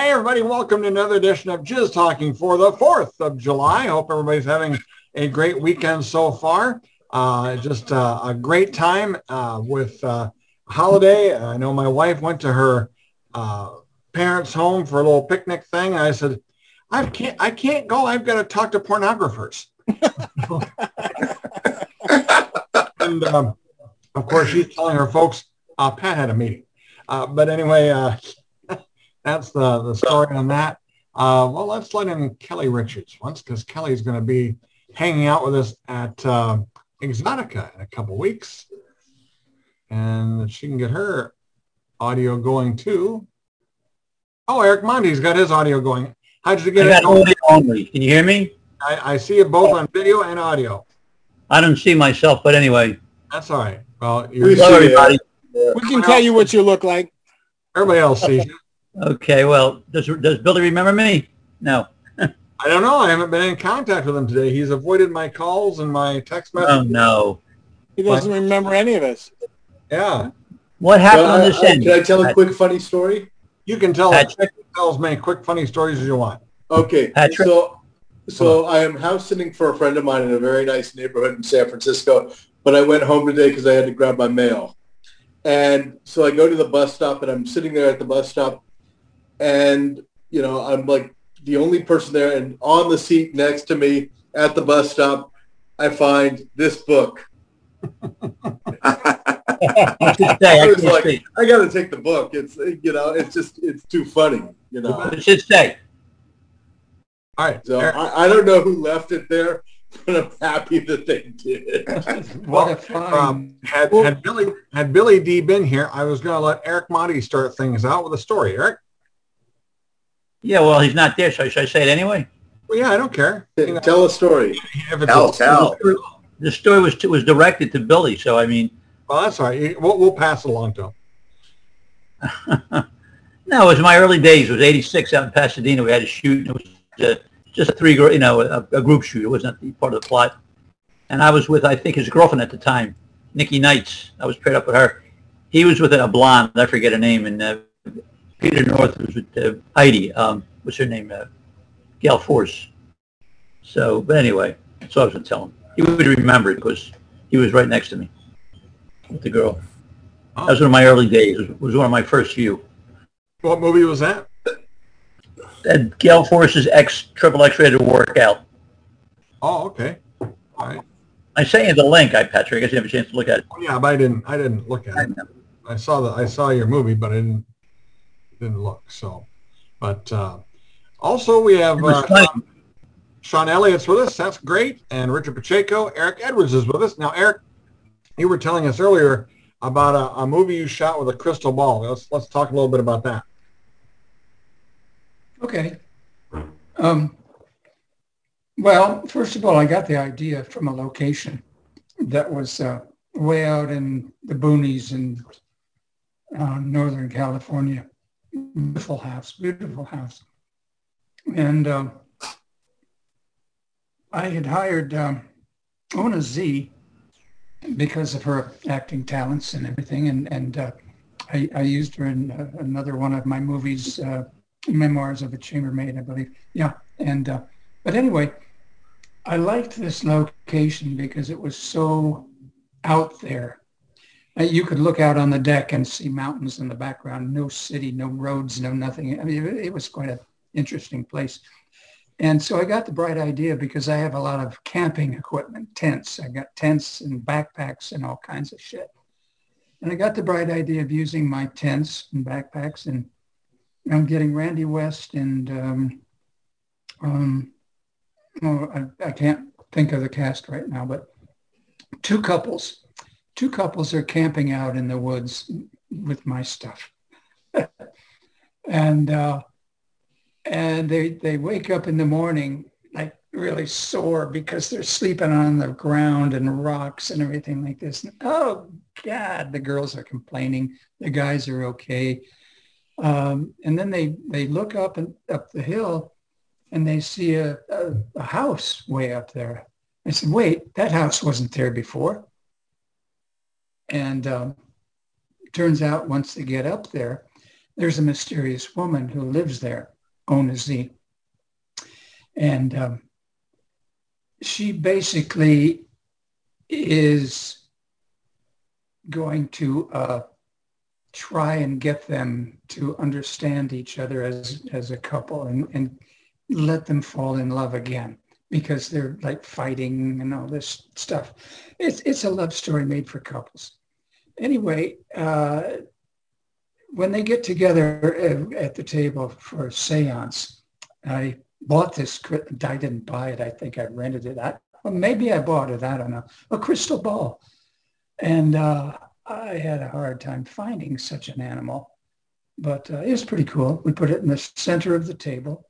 Hey, everybody, welcome to another edition of Jizz Talking for the 4th of July. I Hope everybody's having a great weekend so far. Uh, just uh, a great time uh, with uh, holiday. I know my wife went to her uh, parents' home for a little picnic thing. I said, I can't, I can't go. I've got to talk to pornographers. and um, of course, she's telling her folks, uh, Pat had a meeting. Uh, but anyway, uh, that's the, the story on that. Uh, well, let's let in Keli Richards once because Keli's going to be hanging out with us at uh, Exotica in a couple weeks. And she can get her audio going too. Oh, Eric Monti's got his audio going. How did you get I it got audio only. Can you hear me? I, I see you both on video and audio. I don't see myself, but anyway. That's all right. Well, you're, We Hello, see you. everybody. We can tell you what you look like. everybody else sees you. Okay, well, does, does Billy remember me? No. I don't know. I haven't been in contact with him today. He's avoided my calls and my text Oh, messages. no. He doesn't remember any of us. Yeah. What happened Well, on uh, this I- end? Can I tell a quick funny story? You can tell, Patrick? tell as many quick, funny stories as you want. Okay, Patrick? so so I am house sitting for a friend of mine in a very nice neighborhood in San Francisco, but I went home today because I had to grab my mail. And so I go to the bus stop and I'm sitting there at the bus stop and, you know, I'm like the only person there and on the seat next to me at the bus stop, I find this book. I say, I I like. I got to take the book. It's, you know, it's just, it's too funny, you know. It should say. All right. So I, I don't know who left it there, but I'm happy that they did. well, What a fine. um, had, had Billy had Billy Dee been here, I was going to let Eric Monti start things out with a story. Eric? Yeah, well, he's not there, so should I say it anyway? Well, yeah, I don't care. You know, Tell a story. if it's Tell, tell. The story was was directed to Billy, so I mean, well, that's all right. We'll, we'll pass it along to him. no, it was my early days. It was 86 out in Pasadena. We had a shoot. It was uh, just a three, gr- you know, a, a group shoot. It wasn't part of the plot. And I was with, I think, his girlfriend at the time, Nikki Knights. I was paired up with her. He was with a blonde. I forget her name. And uh, Peter North was with uh, Heidi. Um, what's her name? Uh, Gail Force. So, but anyway, so I was going to tell him. He would remember it because he was right next to me with the girl. That was one of my early days. It was, one of my first few. What movie was that? That Gail Force's X Triple X rated workout. Oh, okay. All right. I sent you the link, I Patrick. I guess you have a chance to look at it. Yeah, but I didn't. I didn't look at it. I saw the. I saw your movie, but I didn't. Didn't look. So, but uh, also we have uh. Sean, Sean Elliot's with us. That's great. And Richard Pacheco, Eric Edwards is with us now. Eric, you were telling us earlier about a, a movie you shot with a crystal ball. Let's let's talk a little bit about that. Okay. Um, well, first of all, I got the idea from a location that was uh, way out in the boonies in uh, Northern California. Beautiful house, beautiful house. And um, I had hired um, Ona Zee because of her acting talents and everything. And, and uh, I, I used her in uh, another one of my movies, uh, Memoirs of a Chambermaid, I believe. Yeah. And, uh, but anyway, I liked this location because it was so out there. You could look out on the deck and see mountains in the background, no city, no roads, no nothing. I mean, it, was quite an interesting place. And so I got the bright idea because I have a lot of camping equipment, tents. I got tents and backpacks and all kinds of shit. And I got the bright idea of using my tents and backpacks and I'm getting Randy West and um, um, I, I can't think of the cast right now, but two couples, two couples are camping out in the woods with my stuff. and uh, and they they wake up in the morning like really sore because they're sleeping on the ground and rocks and everything like this. And, oh God, the girls are complaining. The guys are okay. Um, and then they they look up and up the hill and they see a, a, a house way up there. I said, wait, that house wasn't there before. And um, turns out once they get up there, there's a mysterious woman who lives there, Ona Zee. And um, she basically is going to uh, try and get them to understand each other as, as a couple and, and let them fall in love again because they're like fighting and all this stuff. It's, it's a love story made for couples. Anyway, uh, when they get together at the table for a seance, I bought this. I didn't buy it. I think I rented it. I, well, maybe I bought it. I don't know. A crystal ball. And uh, I had a hard time finding such an animal, but uh, it was pretty cool. We put it in the center of the table.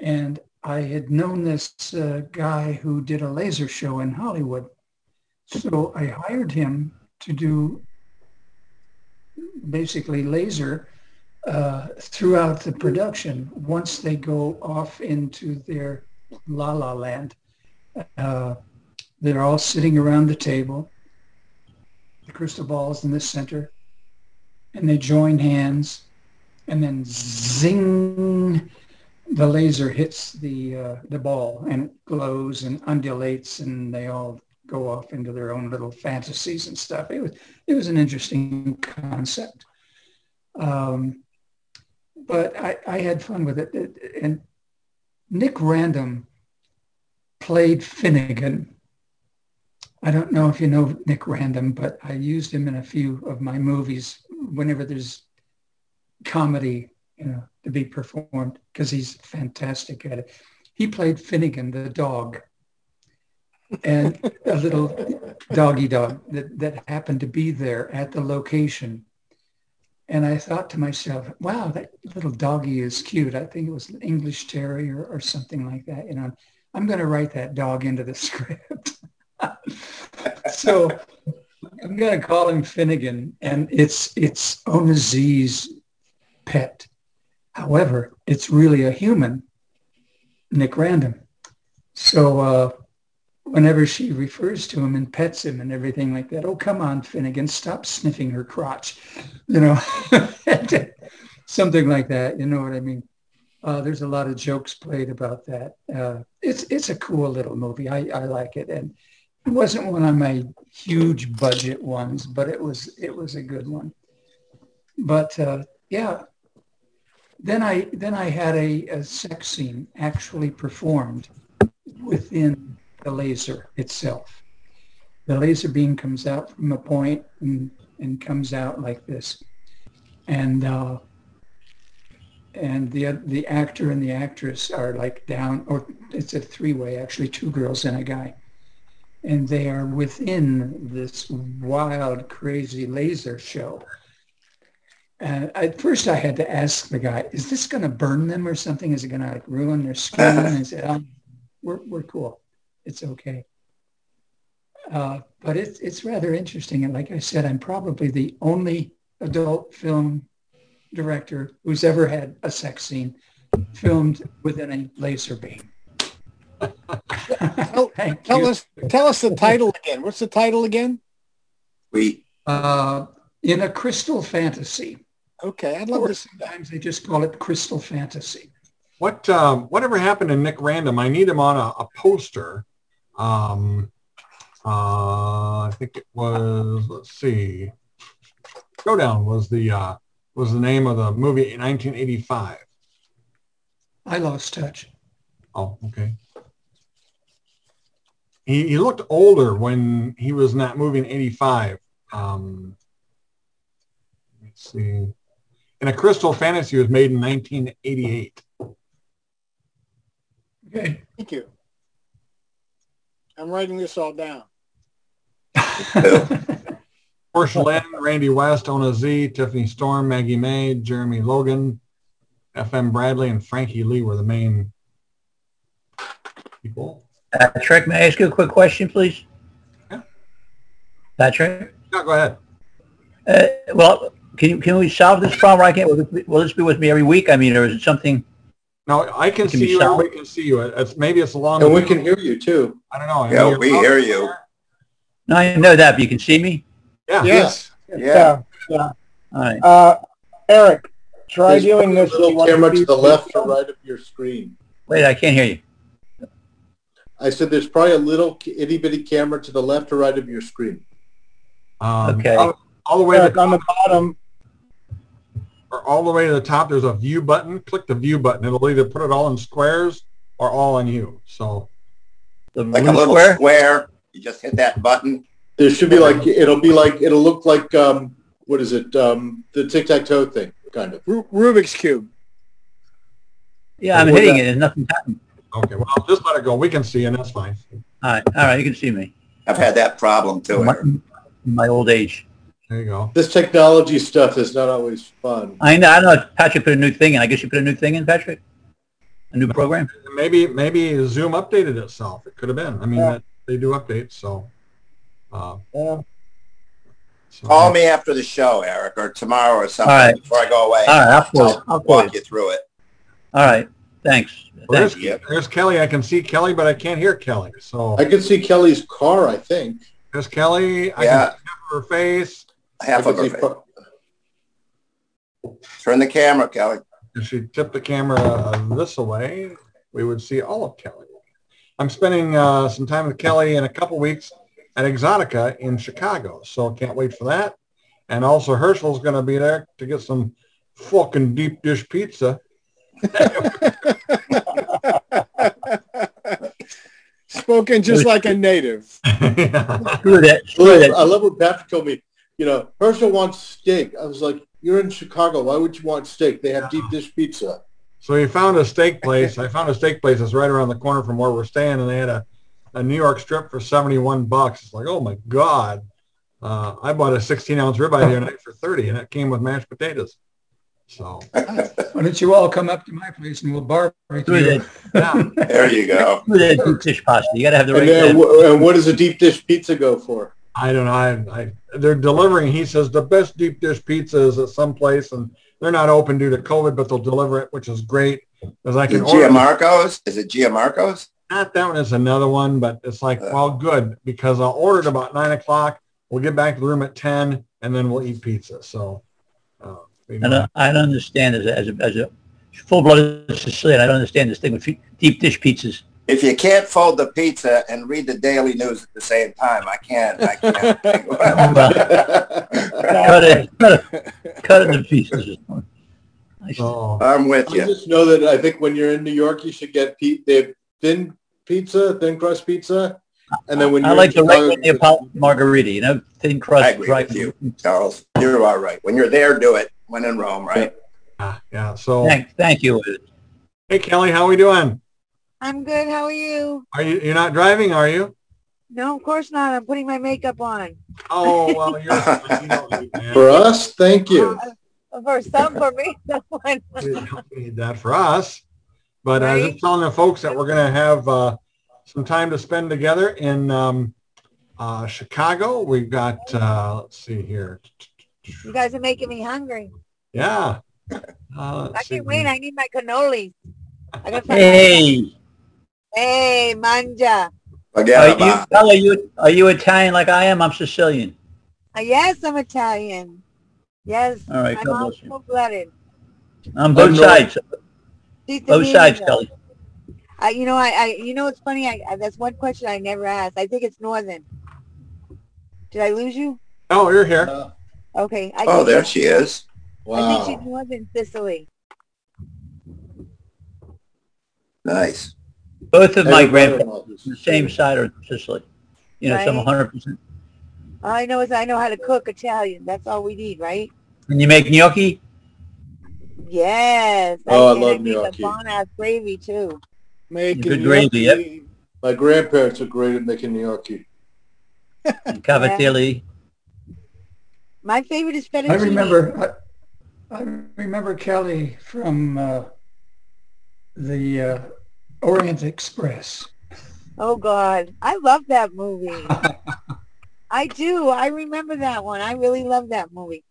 And I had known this uh, guy who did a laser show in Hollywood. So I hired him to do basically laser uh, throughout the production once they go off into their la la land. Uh, they're all sitting around the table. The crystal ball is in the center. And they join hands. And then zing, the laser hits the, uh, the ball and it glows and undulates and they all go off into their own little fantasies and stuff. It was, it was an interesting concept. Um, but I, I had fun with it. And Nick Random played Finnegan. I don't know if you know Nick Random, but I used him in a few of my movies whenever there's comedy, you know, to be performed because he's fantastic at it. He played Finnegan, the dog, and a little doggy dog that, that happened to be there at the location and I thought to myself, wow, that little doggy is cute. I think it was an English Terrier or something like that. You know, I'm going to write that dog into the script. so I'm going to call him Finnegan, and it's it's Ona Zee's pet. However, it's really a human, Nick Random. So uh, whenever she refers to him and pets him and everything like that, oh, come on, Finnegan, stop sniffing her crotch, you know, something like that. You know what I mean? Uh, there's a lot of jokes played about that. Uh, it's it's a cool little movie. I, I like it, and it wasn't one of my huge budget ones, but it was it was a good one. But uh, yeah, then I then I had a, a sex scene actually performed within the laser itself. The laser beam comes out from a point and, and comes out like this. And uh, and the the actor and the actress are like down, or it's a three-way actually, two girls and a guy, and they are within this wild, crazy laser show. And at first, I had to ask the guy, "Is this going to burn them or something? Is it going to like ruin their skin?" and I said, oh, "We're we're cool." It's okay. Uh, but it's it's rather interesting. And like I said, I'm probably the only adult film director who's ever had a sex scene filmed within a laser beam. tell, tell us tell us the title again. What's the title again? We uh, in a crystal fantasy. Okay, I'd love or to see that. Sometimes they just call it crystal fantasy. What um, whatever happened to Nick Random? I need him on a, a poster um, uh, I think it was, let's see, Showdown was the, uh, was the name of the movie in 1985. I lost touch. Oh, okay. He, he looked older when he was in that movie in 85. Um, let's see. And A Crystal Fantasy was made in 1988. Okay. Thank you. I'm writing this all down. Portia Lynn, Randy West, Ona Zee, Tiffany Storm, Maggie May, Jeremy Logan, F.M. Bradley, and Frankie Lee were the main people. Patrick, may I ask you a quick question, please? Yeah. Patrick? No, go ahead. Uh, well, can, can we solve this problem? I can't, will this, will this be with me every week? I mean, or is it something no, I can, can see you. Everybody can see you. It's maybe it's a long. And we can hear you too. I don't know. I Yeah, we hear you. No, I know that, but you can see me. Yeah. Yes. Yeah. Yeah. All right. Uh, Eric, Try There's doing this. if you little camera to the the left or right of your screen. Wait, I can't hear you. I said there's probably a little itty bitty camera to the left or right of your screen. Um, Okay. All, all the way to Eric, the on the top, bottom, or all the way to the top, there's a view button. Click the view button. It'll either put it all in squares or all in you. So The like a little square? square. You just hit that button. There should be like it'll be like it'll look like um what is it um the tic tac toe thing kind of. Ru- Rubik's Cube. Yeah, I'm hitting that- it and nothing happened. okay, well just let it go. We can see, and that's fine. All right, all right, you can see me. I've had that problem too. My, my old age. There you go. This technology stuff is not always fun. I know, I know Patrick put a new thing in. I guess you put a new thing in, Patrick? A new program? Maybe maybe Zoom updated itself. It could have been. I mean, Yeah. that, they do updates, so. Uh, Yeah. so Call me after the show, Eric, or tomorrow or something All right. before I go away. All right, I'll. I'll I'll call you. walk you through it. All right, thanks. Well, Thanks. there's, there's Keli. I can see Keli, but I can't hear Keli. So I can see Keli's car. I think. there's Keli. I Yeah. can see her face. Half of can her. face. par- Turn the camera, Keli. If she tipped the camera uh, this way, we would see all of Keli. I'm spending uh, some time with Keli in a couple weeks at Exotica in Chicago, so can't wait for that. And also Herschel's going to be there to get some fucking deep dish pizza. Spoken just like a native. Screw that. I love, what I love when Patrick told me, you know, Herschel wants steak. I was like, you're in Chicago. Why would you want steak? They have deep dish pizza. So he found a steak place. I found a steak place that's right around the corner from where we're staying, and they had a, a New York strip for 71 bucks. It's like, oh my God. Uh, I bought a 16 ounce ribeye the other night for 30, and it came with mashed potatoes. So, Why don't you all come up to my place and we'll Screw barbecue? that. yeah. There you go. Deep dish pasta. You got to have the And, right. then, uh, and what does a deep dish pizza go for? I don't know. I, I, they're delivering. He says the best deep dish pizza is at some place, and they're not open due to COVID, but they'll deliver it, which is great because I Is can it order. Giamarco's? Is it Giamarco's? Not that one is another one, but it's like, well, good because I'll order it about nine o'clock. We'll get back to the room at ten, and then we'll eat pizza. So, uh, you I don't, I don't understand as a, as a, as a full-blooded Sicilian. I don't understand this thing with deep dish pizzas. If you can't fold the pizza and read the daily news at the same time, I can't. I can't. Cut it, cut it, cut it into pieces. Oh. I'm with you. I you. just know that I think when you're in New York, you should get pe- they have thin pizza, thin crust pizza, and then when I you're like in the Chicago, regular Neapolitan margarita, you know, thin crust. I agree dry- with you. Charles, you're all right. When you're there, do it. When in Rome, right? ah, yeah. So, Thank, thank you. hey Keli, how are we doing? I'm good. How are you? Are you you're not driving? Are you? No, of course not. I'm putting my makeup on. Oh well, you're. you don't need that. for us, thank you. Uh, for some, for me, no one. We don't need that for us. But I was Right. telling the folks that we're going to have uh, some time to spend together in um, uh, Chicago. We've got, uh, let's see here. You guys are making me hungry. Yeah. Uh, I can't wait. I need my cannolis. I gotta Hey, hey, manja. Forget are you, are you, are you Italian like I am? I'm Sicilian. Uh, yes, I'm Italian. Yes, All right, I'm God bless blooded. On both I'm both sides, both meet sides, you. Keli. I, you know, I, I, you know, it's funny. I, I, that's one question I never asked. I think it's northern. Did I lose you? Oh, you're here. Uh, Okay. I Oh, there she is. Wow. I think she's wow. northern Sicily. Nice. Both of my Every grandparents, brother-in-law the same side are Sicily. You know, so I'm 100%. All I know is I know how to cook Italian. That's all we need, right? When you make gnocchi, Yes. Oh, I and love make gnocchi. a bomb ass gravy too. Making Good gravy, yep. My grandparents are great at making gnocchi. and cavatelli. My favorite is fettuccine. I remember, I, I remember Keli from uh, the uh, Orient Express. Oh God, I love that movie. I do. I remember that one. I really love that movie.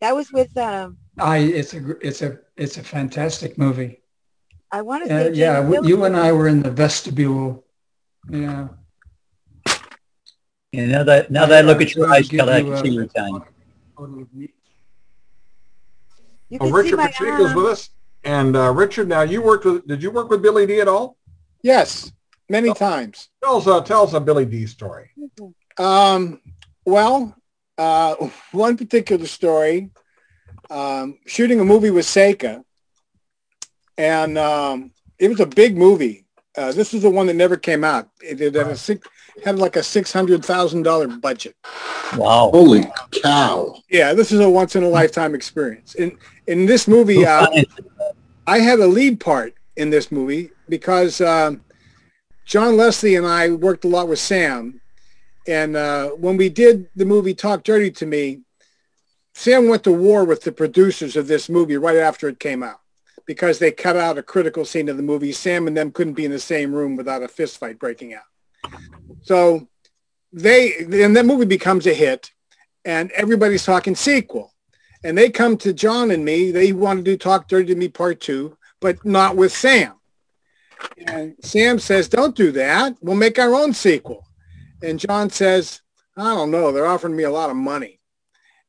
That was with um. I it's a it's a it's a fantastic movie. I want to Uh, yeah, Jamie you and I were in the vestibule. Yeah. And now that now that I look at your eyes, Keli, I can see you're Italian. You Uh, can see Richard my Pacheco's with us. And uh, Richard, now you worked with, did you work with Billy Dee at all? Yes, many times. Tell us, uh, tell us a Billy Dee story. Um, well, uh, one particular story, um, shooting a movie with Seka, and um, it was a big movie. Uh, this was the one that never came out. It, it had, a six, had like a six hundred thousand dollar budget. Wow. Holy cow. Yeah, this is a once in a lifetime experience. In in this movie, uh, I had a lead part in this movie because um, John Leslie and I worked a lot with Sam, and uh, when we did the movie Talk Dirty to Me, Sam went to war with the producers of this movie right after it came out because they cut out a critical scene of the movie. Sam and them couldn't be in the same room without a fist fight breaking out. So they and that movie becomes a hit, and everybody's talking sequel. And they come to John and me. They wanted to Talk Dirty to Me Part Two, but not with Sam. And Sam says, "Don't do that. We'll make our own sequel." And John says, "I don't know. They're offering me a lot of money."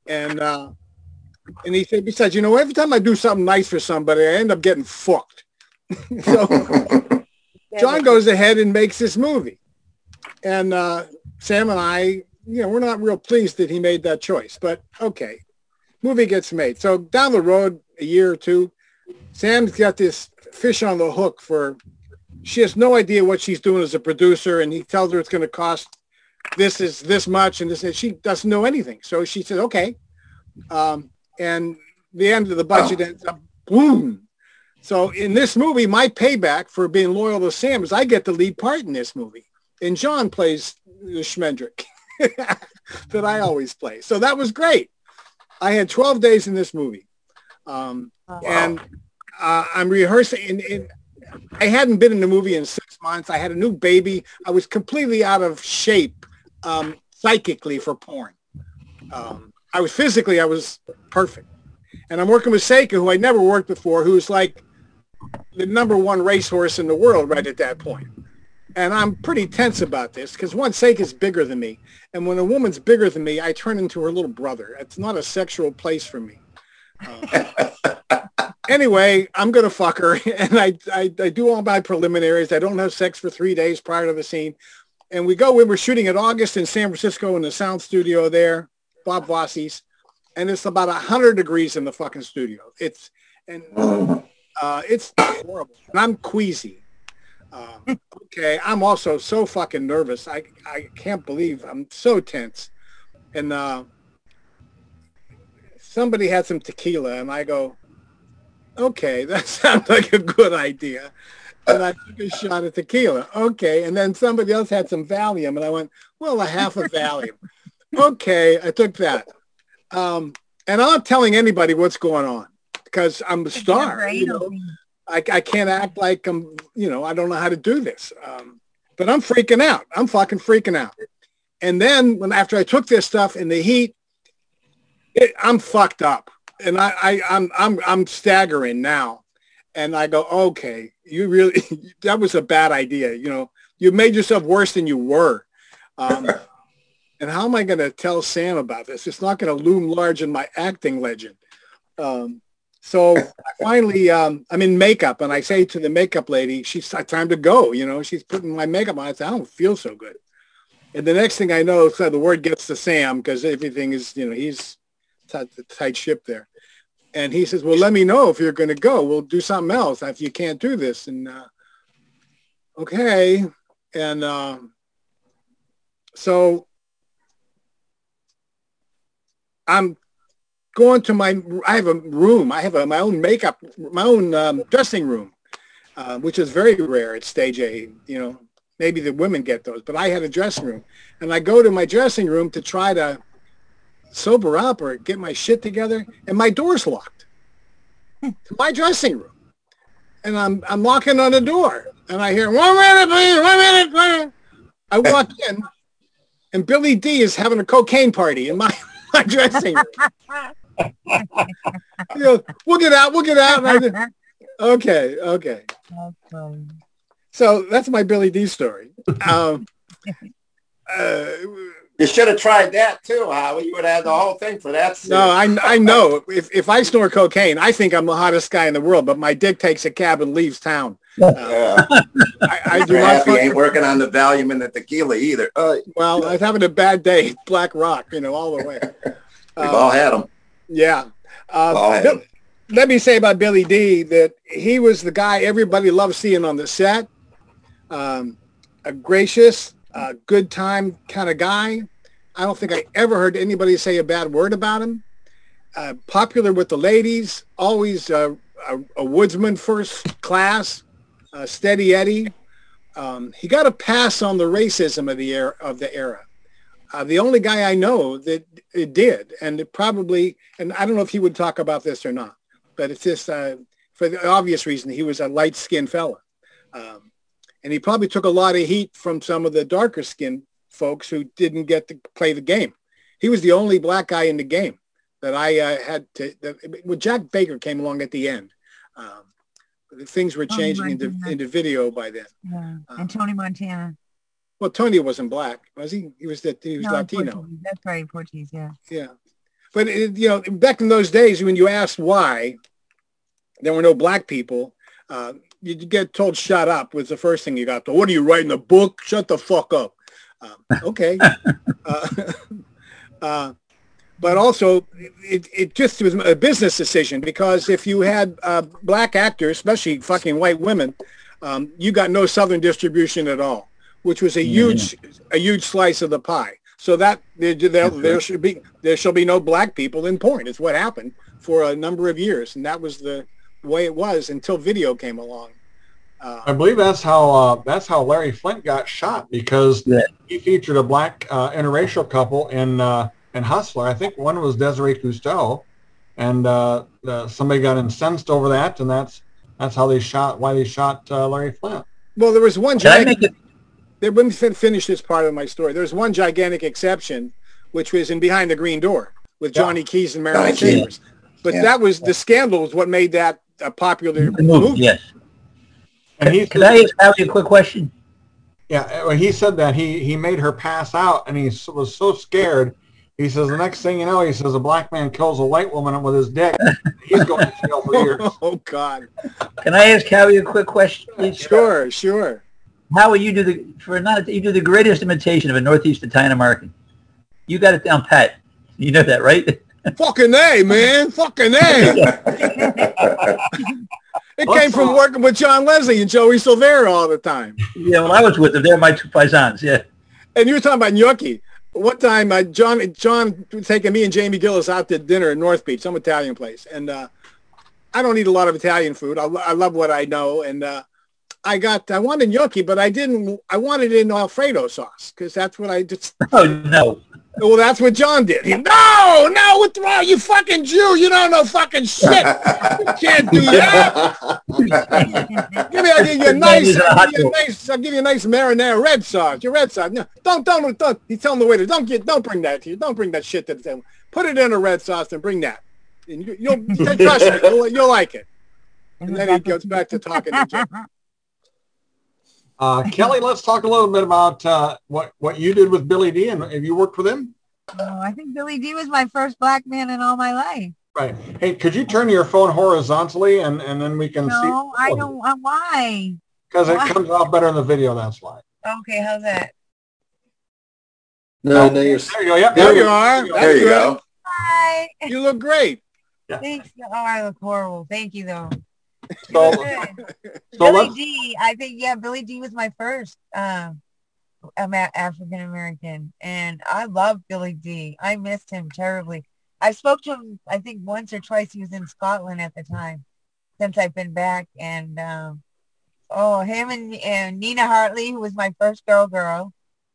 And uh, and he said, besides, you know, every time I do something nice for somebody, I end up getting fucked. so John goes ahead and makes this movie. And uh, Sam and I, you know, we're not real pleased that he made that choice, but okay, movie gets made. So down the road, a year or two, Sam's got this fish on the hook for, she has no idea what she's doing as a producer. And he tells her it's going to cost this is this much and this, and she doesn't know anything. So she says, okay. Um, and the end of the budget ends up boom. So in this movie, my payback for being loyal to Sam is I get the lead part in this movie. And John plays the Schmendrick that I always play. So that was great. I had 12 days in this movie. Um, And uh, I'm rehearsing. And, and I hadn't been in the movie in six months. I had a new baby. I was completely out of shape um, psychically for porn. Um, I was physically, I was perfect. And I'm working with Seka, who I never worked before, who's like the number one racehorse in the world right at that point. And I'm pretty tense about this because one, Seka is bigger than me. And when a woman's bigger than me, I turn into her little brother. It's not a sexual place for me. Uh, anyway, I'm going to fuck her. And I, I, I do all my preliminaries. I don't have sex for three days prior to the scene. And we go, we were shooting at August in San Francisco in the sound studio there, Bob Vosse's. And it's about 100 degrees in the fucking studio. It's, and uh, it's horrible. And I'm queasy. Um, okay, I'm also so fucking nervous. I, I can't believe I'm so tense. And uh, somebody had some tequila and I go, okay, that sounds like a good idea. And I took a shot of tequila. Okay. And then somebody else had some Valium and I went, well, a half a Valium. okay. I took that. Um, and I'm not telling anybody what's going on because I'm a star. You know? I, I can't act like I'm, you know, I don't know how to do this. Um, but I'm freaking out. I'm fucking freaking out. And then when after I took this stuff in the heat, it, I'm fucked up, and I, I I'm I'm I'm staggering now, and I go, okay, you really that was a bad idea. You know, you made yourself worse than you were. Um, and how am I going to tell Sam about this? It's not going to loom large in my acting legend. Um, so finally, um, I'm in makeup, and I say to the makeup lady, "She's time to go." You know, she's putting my makeup on. I say, "I don't feel so good." And the next thing I know, so the word gets to Sam because everything is, you know, he's tight, tight ship there. And he says, well, let me know if you're going to go. We'll do something else if you can't do this. And uh, okay. And um, so I'm going to my, I have a room. I have a, my own makeup, my own um, dressing room, uh, which is very rare at stage A, you know, maybe the women get those, but I had a dressing room. And I go to my dressing room to try to sober up or get my shit together, and my door's locked to my dressing room. And I'm I'm knocking on the door, and I hear one minute, please, one minute. One minute. I walk in, and Billy Dee is having a cocaine party in my, my dressing room. you know, we'll get out, we'll get out. And I, okay, okay. So that's my Billy Dee story. Um, uh, You should have tried that too, Howie. You would have had the whole thing for that. No, I, I know. If, if I snort cocaine, I think I'm the hottest guy in the world, but my dick takes a cab and leaves town. Uh, Yeah. I, I do You're not happy ain't working on the Valium and the tequila either. Uh, Well, I was having a bad day. Black Rock, you know, all the way. we've Uh, all had them. Yeah. Uh, Bill- let me say about Billy Dee that he was the guy everybody loved seeing on the set. Um, a gracious, uh, good time kind of guy. I don't think I ever heard anybody say a bad word about him. Uh, popular with the ladies, always uh, a, a woodsman first class, uh, steady Eddie. Um, he got a pass on the racism of the era. Of the era. Uh, the only guy I know that it did, and it probably, and I don't know if he would talk about this or not, but it's just uh, for the obvious reason he was a light-skinned fella, um, and he probably took a lot of heat from some of the darker-skinned folks who didn't get to play the game. He was the only black guy in the game that I uh, had to. That, well, Jack Baker came along at the end. Um, things were changing into, into video by then. Yeah. And Tony Montana. Well, Tony wasn't black, was he? He was the, he was No, Latino. Portuguese. That's right, Portuguese, yeah. Yeah. But, it, you know, back in those days when you asked why there were no black people, uh, you get told shut up was the first thing you got told. What are you writing a book? Shut the fuck up. Um, okay. uh, uh, but also, it, it just was a business decision because if you had uh, black actors, especially fucking white women, um, you got no southern distribution at all, which was a huge, a huge slice of the pie. So that there, there, there should be there shall be no black people in porn. Is what happened for a number of years, and that was the way it was until video came along. I Uh, believe that's how uh, that's how Larry Flynt got shot because Yeah. he featured a black uh, interracial couple in uh, in Hustler. I think one was Desiree Cousteau, and uh, uh, somebody got incensed over that, and that's that's how they shot why they shot uh, Larry Flynt. well, there was one Can I make it? They wouldn't fin- finish this part of my story. There's one gigantic exception, which was in Behind the Green Door with Yeah. Johnnie Keyes and Marilyn Johnny Chambers. But Yeah. that was the scandal was what made that a popular The movie, movie. yes. And he Can I ask Howie a quick question? Yeah, uh, when he said that he he made her pass out, and he was so scared. He says the next thing you know, he says a black man kills a white woman with his dick. He's going to jail for years. Oh God! Can I ask Howie a quick question, please? Sure, sure. Howie, you do the for not you do the greatest imitation of a Northeast Italian American. You got it down pat. You know that, right? Fucking a, man. Fucking a. It came from working with John Leslie and Joey Silvera all the time. yeah, well, I was with them. They're my two paisans. Yeah. And you were talking about gnocchi. One time, uh, John John taking me and Jamie Gillis out to dinner in North Beach, some Italian place, and uh, I don't eat a lot of Italian food. I, I love what I know, and uh, I got I wanted gnocchi, but I didn't. I wanted it in Alfredo sauce because that's what I just. Oh no. Well, that's what John did. He, no, no, what's wrong? You fucking Jew! You don't know fucking shit. You can't do that. Give me, I'll give you a nice, I'll give you a nice, I'll give you a nice marinara red sauce. Your red sauce. No, don't, don't, don't. He's telling the waiter, don't get, don't bring that to you. Don't bring that shit to the table. Put it in a red sauce and bring that. And you, you'll trust me. You'll, you'll like it. And then he goes back to talking to Jim. Uh, Keli, let's talk a little bit about uh, what what you did with Billy Dee. And have you worked with him? Oh, I think Billy Dee was my first black man in all my life. Right. Hey, could you turn your phone horizontally and, and then we can see? No, I don't. uh, Why? Because it comes out better in the video. That's why. Okay, how's that? No, no, you're. There you go. Yep. There you are. There you That's go. Hi. You look great. Thanks. Oh, I look horrible. Thank you, though. You So, so Billy Dee. I think yeah, Billy Dee. was my first um, African American, and I love Billy Dee. I missed him terribly. I spoke to him, I think once or twice. He was in Scotland at the time. Since I've been back, and um, oh, him and, and Nina Hartley, who was my first girl, girl,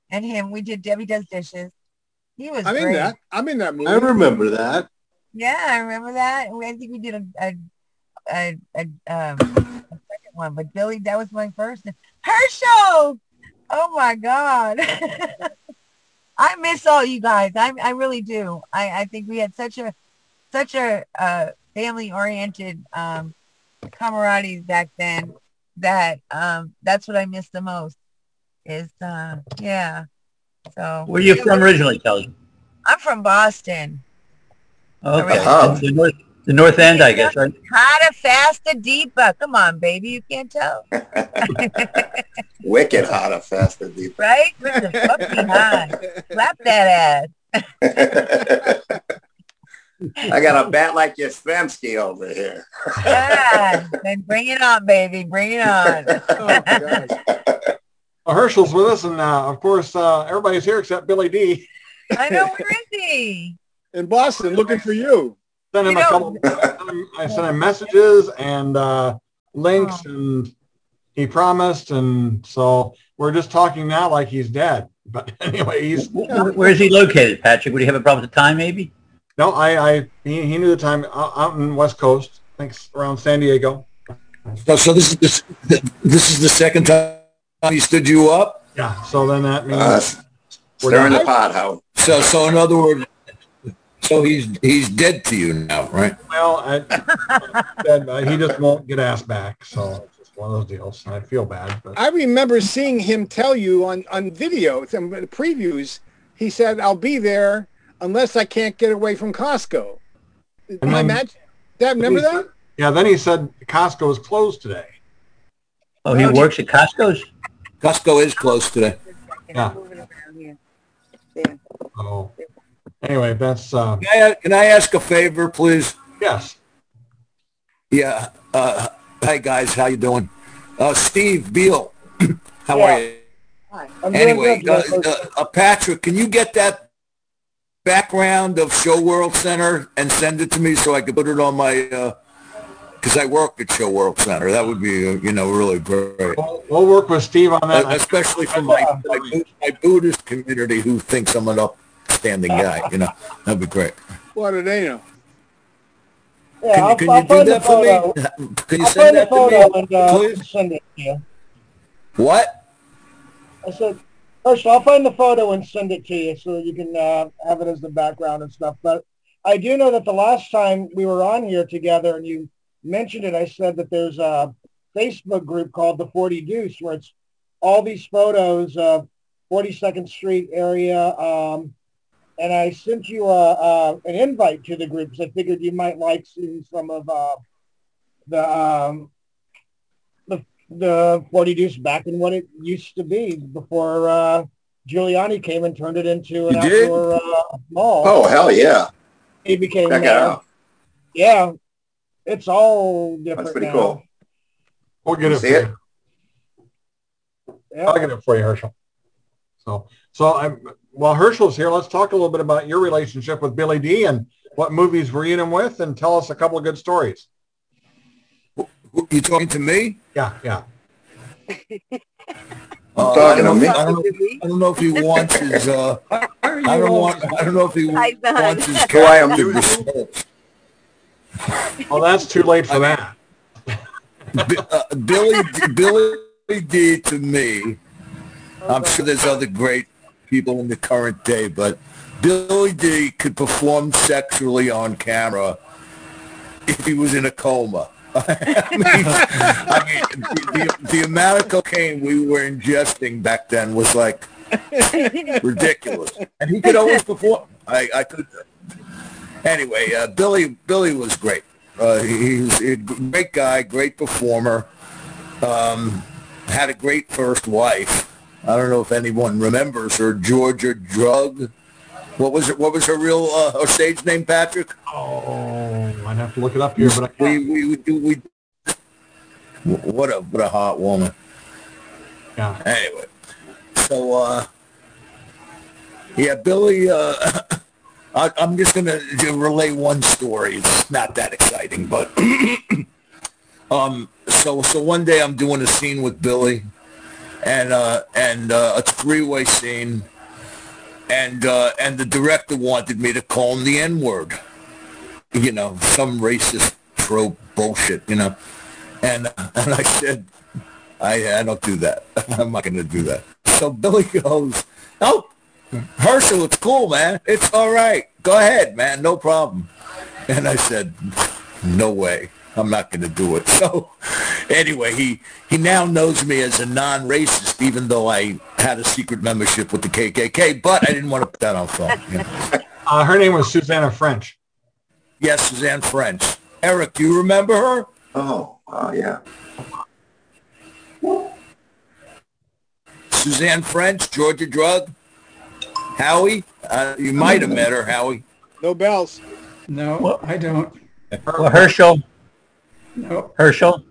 and him. We did Debbie Does Dishes. He was I'm in that. I'm in that movie. I remember that. Yeah, I remember that. I think we did a a a, a, um, a second one, but Billy, that was my first. Herschel. Oh my God. I miss all you guys. I I really do. I I think we had such a such a uh, family oriented um, camaraderie back then that um, that's what I miss the most. Is uh, yeah. So Where you from originally, Keli? I'm from Boston. Okay. Oh. North, the north end, I guess, right? Hotter, faster, deeper. Come on, baby. You can't tell. Wicked hot or faster deep. Right? With the fucking high. Slap that ass. I got a bat like Yastrzemski over here. Yeah. Then bring it on, baby. Bring it on. Oh. Well, Herschel's with us, and uh, of course, uh, everybody's here except Billy Dee. I know. Where is he? In Boston, looking for you. Sent him You a know- couple. I sent him messages and uh, links, Oh. and he promised, and so we're just talking now like he's dead. But anyway, he's Where where is he located, Patrick? Would he have a problem with the time, maybe? no, I, I he, he knew the time out, out in West Coast, I think around San Diego. So, so this is this, this is the second time he stood you up. Yeah. So then that means Uh, we're stirring the done. pot, Howard. So, so in other words, so he's he's dead to you now, right? Well, I, said, uh, he just won't get asked back, so it's just one of those deals. I feel bad, but I remember seeing him tell you on, on video, some previews, he said, I'll be there unless I can't get away from Costco. Am I then- imagine? Dad, remember that? yeah. Then he said Costco is closed today. Oh, he works at Costco's? Costco is closed today. Yeah. So anyway, that's uh, Can I, can I ask a favor, please? yes. Yeah. Uh, hi guys, how you doing? Uh, Steve Beal, how are you? Hi. Anyway, uh, uh, uh, Patrick, can you get that background of Show World Center and send it to me so I can put it on my? Because I work at Show World Center. That would be, uh, you know, really great. We'll, we'll work with Steve on that. Uh, especially for my, my, my Buddhist community who thinks I'm an upstanding guy. You know, that'd be great. What do they know? Yeah, Can, you- I'll, can I'll you do that for me? Can you I'll send that photo to and me, uh, please? send it to you. What? I said, first I'll find the photo and send it to you so that you can uh, have it as the background and stuff. But I do know that the last time we were on here together and you mentioned it, I said that there's a Facebook group called the 40 Deuce where it's all these photos of 42nd Street area. Um, and I sent you a, a, an invite to the group because I figured you might like seeing some of uh, the um, the the 40 Deuce back in what it used to be before uh, Giuliani came and turned it into an You did? outdoor uh, mall. Oh, hell yeah. He became Check uh, out. yeah, it's all different That's pretty now. cool. We'll get You it. see for it? you. Yeah. I'll get it for you, Herschel. So, so I'm, while Herschel's here, let's talk a little bit about your relationship with Billy Dee and what movies were you in him with, and tell us a couple of good stories. You talking to me? Yeah, yeah. Uh, talking I don't, to me. I don't, I don't know if he wants his. Uh, I don't want. I don't know if he Hi, wants his Who I am character using. Well, that's too late for that. Uh, Billy Billy Dee to me. I'm sure there's other great people in the current day, but Billy Dee could perform sexually on camera if he was in a coma. I mean, I mean the, the, the amount of cocaine we were ingesting back then was like ridiculous, and he could always perform. I, I could. Anyway, uh, Billy Billy was great. Uh, he, he's a great guy, great performer. Um, had a great first wife. I don't know if anyone remembers her, Georgia Drug. What was it? What was her real uh, her stage name, Patrick? Oh, I'd have to look it up here, but I We we we, we, we what a what a hot woman. yeah. Anyway, so uh, yeah, Billy. Uh, I, I'm just gonna relay one story. It's not that exciting, but um, so so one day I'm doing a scene with Billy, and uh, and uh, a three-way scene, and uh, and the director wanted me to call him the N-word, you know, some racist trope bullshit, you know, and and I said. I, I don't do that. I'm not going to do that. So Billy goes, oh, Herschel, it's cool, man. It's all right. Go ahead, man. No problem. And I said, no way. I'm not going to do it. So anyway, he he now knows me as a non-racist, even though I had a secret membership with the KKK. But I didn't want to put that on film. You know? Uh, her name was Susanna French. Yes, Suzanne French. Eric, do you remember her? Oh, oh yeah. Suzanne French, Georgia Drug. Howie, uh, you might have met her, Howie. No bells. No, Well- I don't. Well, Herschel, No. Herschel.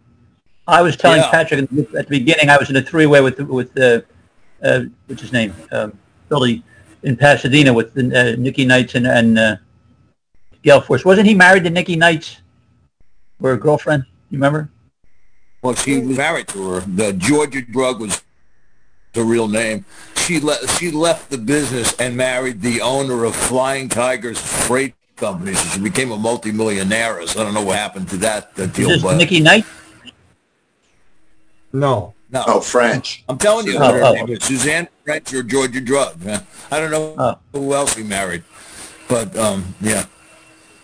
I was telling Yeah. Patrick at the beginning, I was in a three-way with with uh, uh, what's his name, um, Billy, in Pasadena with uh, Nikki Knights and and uh, Gail Force. Wasn't he married to Nikki Knights, or a girlfriend? You remember? Well, she was married to her. The Georgia Drug was the real name. She le- she left the business and married the owner of Flying Tigers Freight Company. So she became a multimillionaire. So I don't know what happened to that uh, Is deal, this but Nikki Knight? No. no. Oh, French. I'm telling you, Oh, her oh. name is Suzanne French or Georgia Drug. I don't know Oh. who else he married, but um, yeah.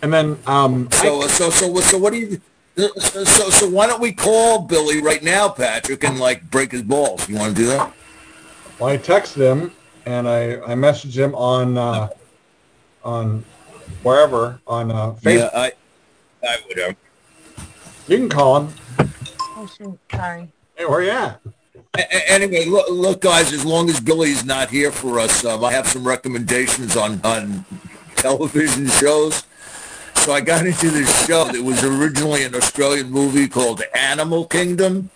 And then um, So I, so so so what do you? So, so so why don't we call Billy right now, Patrick, and like break his balls? You want to do that? well, I texted him and I, I messaged him on uh, on wherever on uh, Facebook. Yeah, I I would have. You can call him. Oh sorry. Hey, where you at? A- a- Anyway, look, look, guys. As long as Billy's not here for us, um, I have some recommendations on on television shows. So I got into this show that was originally an Australian movie called Animal Kingdom.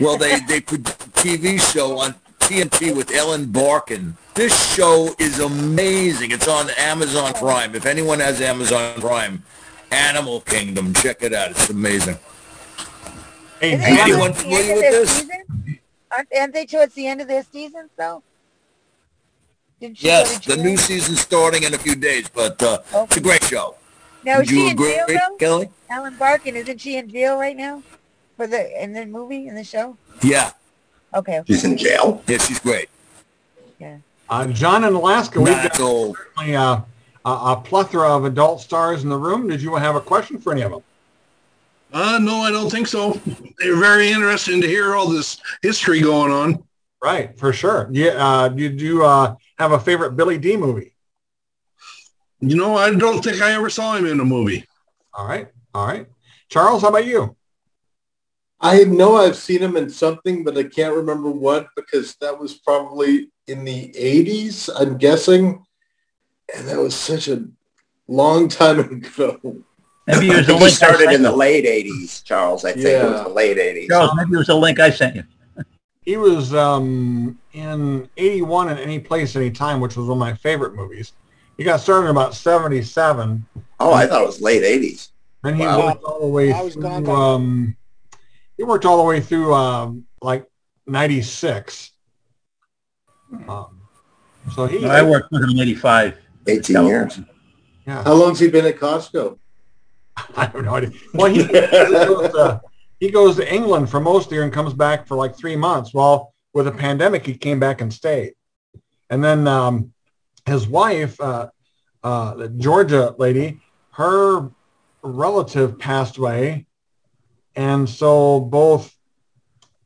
Well, they they put a TV show on TNT with Ellen Barkin. This show is amazing. It's on Amazon Prime. If anyone has Amazon Prime, Animal Kingdom, check it out. It's amazing. Hey, Isn't Hey, that anyone familiar with this? season? Aren't, aren't they towards the end of their season though? Didn't she Yes, the new season's starting in a few days, but uh, it's a great show. Now Would is she you in jail though? Keli? Ellen Barkin, isn't she in jail right now? For the in the movie, in the show? Yeah, Okay. okay. She's in jail. yeah, she's great. Yeah. Uh, John in Alaska, we've got old. certainly, uh, a, a plethora of adult stars in the room. Did you have a question for any of them? Uh, no, I don't think so. They're very interesting to hear all this history going on. Right, for sure. Yeah, uh, did you uh, have a favorite Billy Dee movie? You know, I don't think I ever saw him in a movie. All right, all right. Charles, how about you? I know I've seen him in something, but I can't remember what because that was probably in the 80s, I'm guessing. And that was such a long time ago. Maybe it I was a think he link started in the late 80s, Charles. I think it was the late 80s. Charles, maybe it was a link I sent you. He was um, in 81 in Any Place, Any Time, which was one of my favorite movies. He got started in about 77. Oh, I thought it was late 80s. Then he Wow. worked all the way I was gone through, by um, he worked all the way through um, like 96. Um, so he, I worked with him in '85. 18 years. yeah, How long's he been at Costco? I have no idea. Well, he, he, goes to, he goes to England for most of the year and comes back for like three months. Well, with a pandemic, he came back and stayed. And then um, his wife, uh, uh, the Georgia lady, her relative passed away. And so both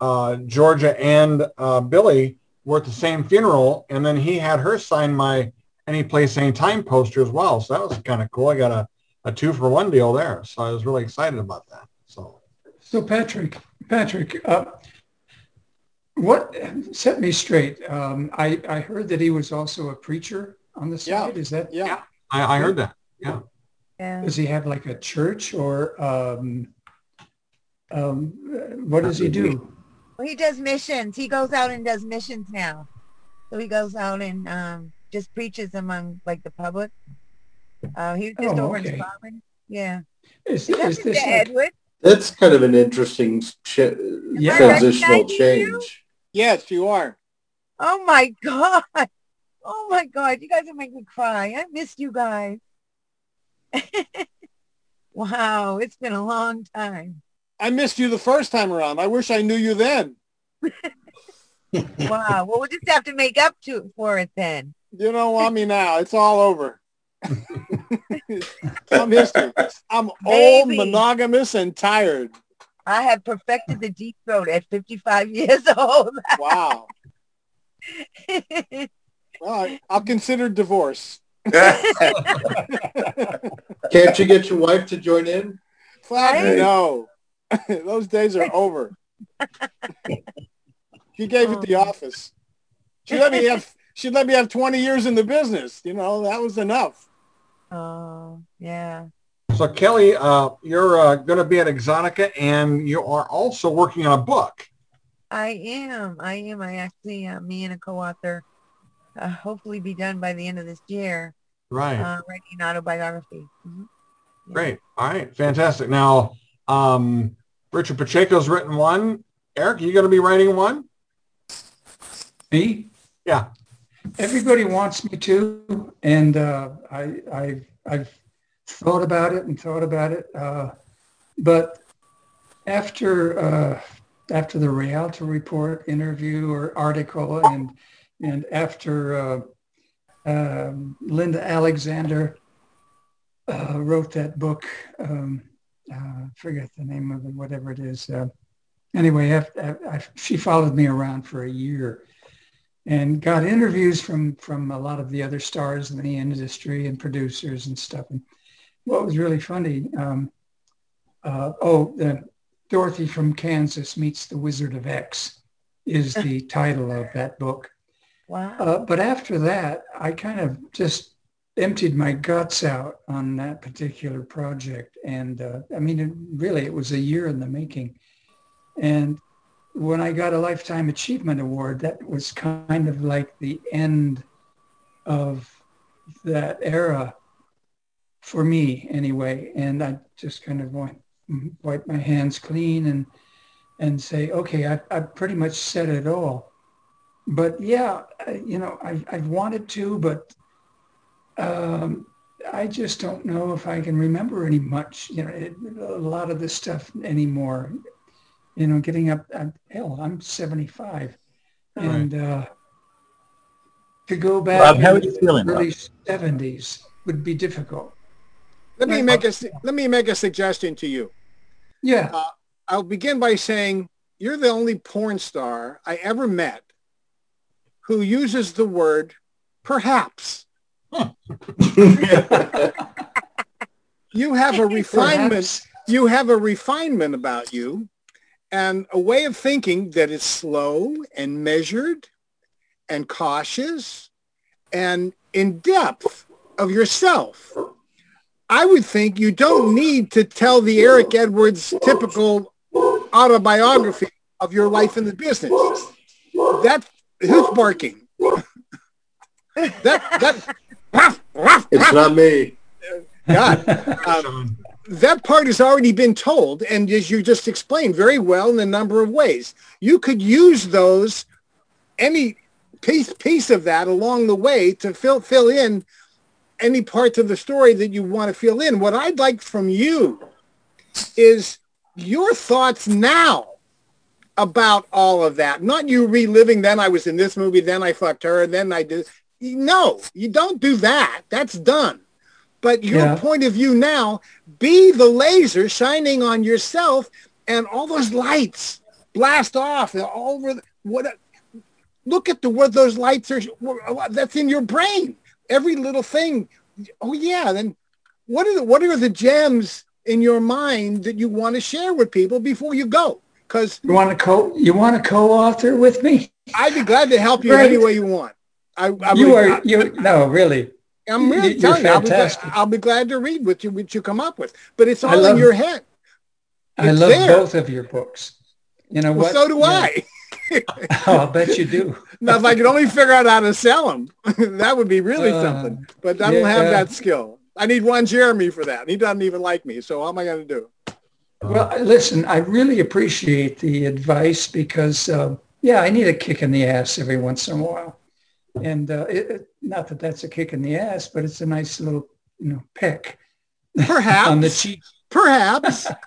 uh, Georgia and uh, Billy were at the same funeral. And then he had her sign my Any Place, Any Time poster as well. So that was kind of cool. I got a a two for one deal there. So I was really excited about that. So So Patrick, Patrick, uh, what set me straight? Um, I I heard that he was also a preacher on the side. Yeah. side. Is that Yeah. I, I heard that. Yeah. does he have like a church or um, um, what does he do? Well, he does missions. He goes out and does missions now. So he goes out and um, just preaches among like the public. Uh, he was just Oh, over in okay. Scotland. Yeah. Is, Is is this like, Edward? That's kind of an interesting ch- Yeah. transitional recognizing you? change. Yes, you are. Oh my God. Oh my God. You guys are making me cry. I missed you guys. wow. It's been a long time. I missed you the first time around. I wish I knew you then. Wow. well, we'll just have to make up to for it then. You don't want me now. It's all over. Some history. I'm old, monogamous, and tired. I have perfected the deep throat at 55 years old. wow. well, I'll consider divorce. Can't you get your wife to join in? Flat no. Those days are over. she gave it the Oh. office. She let me have she let me have 20 years in the business. You know, that was enough. Oh, yeah. So Keli, uh, you're uh, going to be at Exotica, and you are also working on a book. I am. I am. I actually, uh, me and a co-author, uh, hopefully be done by the end of this year. Right. Uh, writing an autobiography. Mhm. Great. All right. Fantastic. Now, um, Richard Pacheco's written one. Eric, you going to be writing one? Me? Yeah. Everybody wants me to, and uh, I, I, I've thought about it and thought about it, uh, but after uh, after the Rialto report interview or article, and and after uh, um, Linda Alexander uh, wrote that book, um, uh, forget the name of it, whatever it is. Uh, anyway, after, I, she followed me around for a year and got interviews from from a lot of the other stars in the industry and producers and stuff. And what was really funny, um, uh, oh, the Dorothy from Kansas meets the Wizard of X is the title of that book. Wow. Uh, but after that, I kind of just emptied my guts out on that particular project. And uh, I mean, it, really, it was a year in the making. And when I got a Lifetime Achievement Award, that was kind of like the end of that era for me anyway. And I just kind of went, wipe my hands clean and and say, okay, I, I pretty much said it all. But yeah, you know, I, I've wanted to, but um, I just don't know if I can remember any much, you know, it, a lot of this stuff anymore. You know, getting up, I'm, hell, I'm 75. And uh, to go back Rob, how are you feeling, the Rob? early 70s would be difficult. Let me make a let me make a suggestion to you. Yeah. Uh, I'll begin by saying you're the only porn star I ever met who uses the word perhaps. You have a refinement. Perhaps. You have a refinement about you and a way of thinking that is slow and measured and cautious and in depth of yourself. I would think you don't need to tell the Eric Edwards typical autobiography of your life in the business. That who's barking? that that It's not me. God. Um, that part has already been told, and as you just explained very well in a number of ways, you could use those any piece piece of that along the way to fill fill in any parts of the story that you want to fill in. What I'd like from you is your thoughts now about all of that. Not you reliving, then I was in this movie, then I fucked her, then I did. No, you don't do that. That's done. But your Yeah. point of view now, be the laser shining on yourself and all those lights blast off all over. The, what? Look at the what those lights are. That's in your brain. Every little thing. Oh yeah. Then what are the what are the gems in your mind that you want to share with people before you go? Because You want to co you want to co-author with me? I'd be glad to help you Right. any way you want. I, I you would- are you no really. I'm really You're telling you, I'll be, glad. I'll be glad to read what you what you come up with. But it's all in your head. I love there. both of your books. You know Well, what? so do Yeah. I. Oh, I'll bet you do. Now, if I could only figure out how to sell them, that would be really Uh, something. But I don't have yeah. that skill. I need one Jeremy for that. He doesn't even like me. So how am I going to do? Well, listen, I really appreciate the advice because, uh, yeah, I need a kick in the ass every once in a while. And uh, it, it- not that that's a kick in the ass, but it's a nice little, you know, peck Perhaps. on the cheek. Perhaps.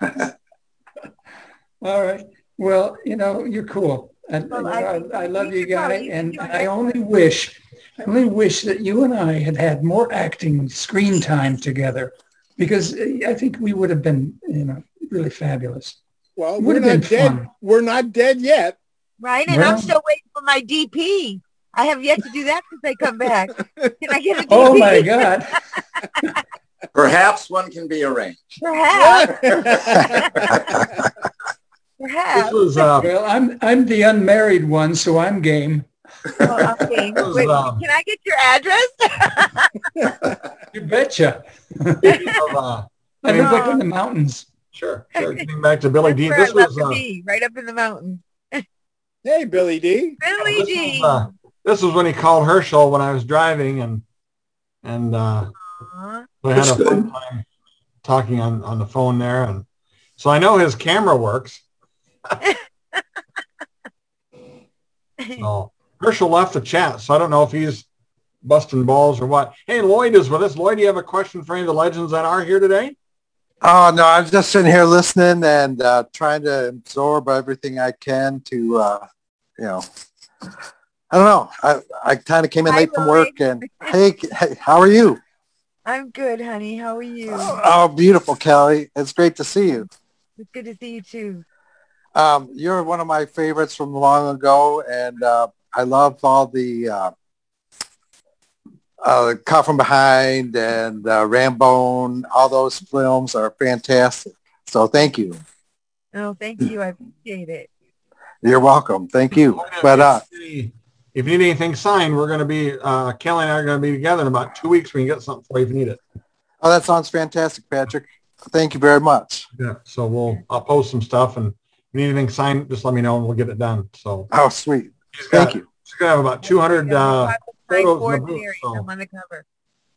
All right. Well, you know, you're cool. And, Well, you know, I I, I love you, guy. you And should I only wish, I only wish that you and I had had more acting screen time together because I think we would have been, you know, really fabulous. Well, Would we're have not been dead. fun. We're not dead yet. Right? And Well- I'm still waiting for my DP. I have yet to do that since I come back. Can I get a DP? Oh my God. Perhaps one can be arranged. Perhaps. This Perhaps. was uh, Well, I'm I'm the unmarried one, so I'm game. Oh, okay. was, Wait, um, can I get your address? You betcha. of, uh, I Getting live up in the mountains. sure, sure. Getting back to Billy Dee. That's This where I was love uh, to be, right up in the mountains. Hey, Billy Dee. Billy this D. was, this was when he called Herschel when I was driving, and and uh, Aw. we had a That's fun time talking on on the phone there, and so I know his camera works. So Herschel left the chat, so I don't know if he's busting balls or what. Hey, Lloyd is with us. Lloyd, do you have a question for any of the legends that are here today? Oh no, I'm just sitting here listening and uh, trying to absorb everything I can to, uh, you know, I don't know. I, I kind of came in Hi, late from work and hey, hey, how are you? I'm good, honey. How are you? Oh, beautiful, Keli. It's great to see you. It's good to see you too. Um, you're one of my favorites from long ago, and uh, I love all the uh, uh, Caught from Behind and uh, Rambone. All those films are fantastic. So thank you. Oh, thank you. I appreciate it. You're welcome. Thank you. But uh, if you need anything signed, we're going to be, uh, Keli and I are going to be together in about two weeks. We can get something for you if you need it. oh, that sounds fantastic, Patrick. Thank you very much. Yeah. So we'll, I'll post some stuff and if you need anything signed, just let me know and we'll get it done. So Oh, sweet. got, Thank you. he's going to have about 200 uh, My photos in the booth. So, I'm on the cover.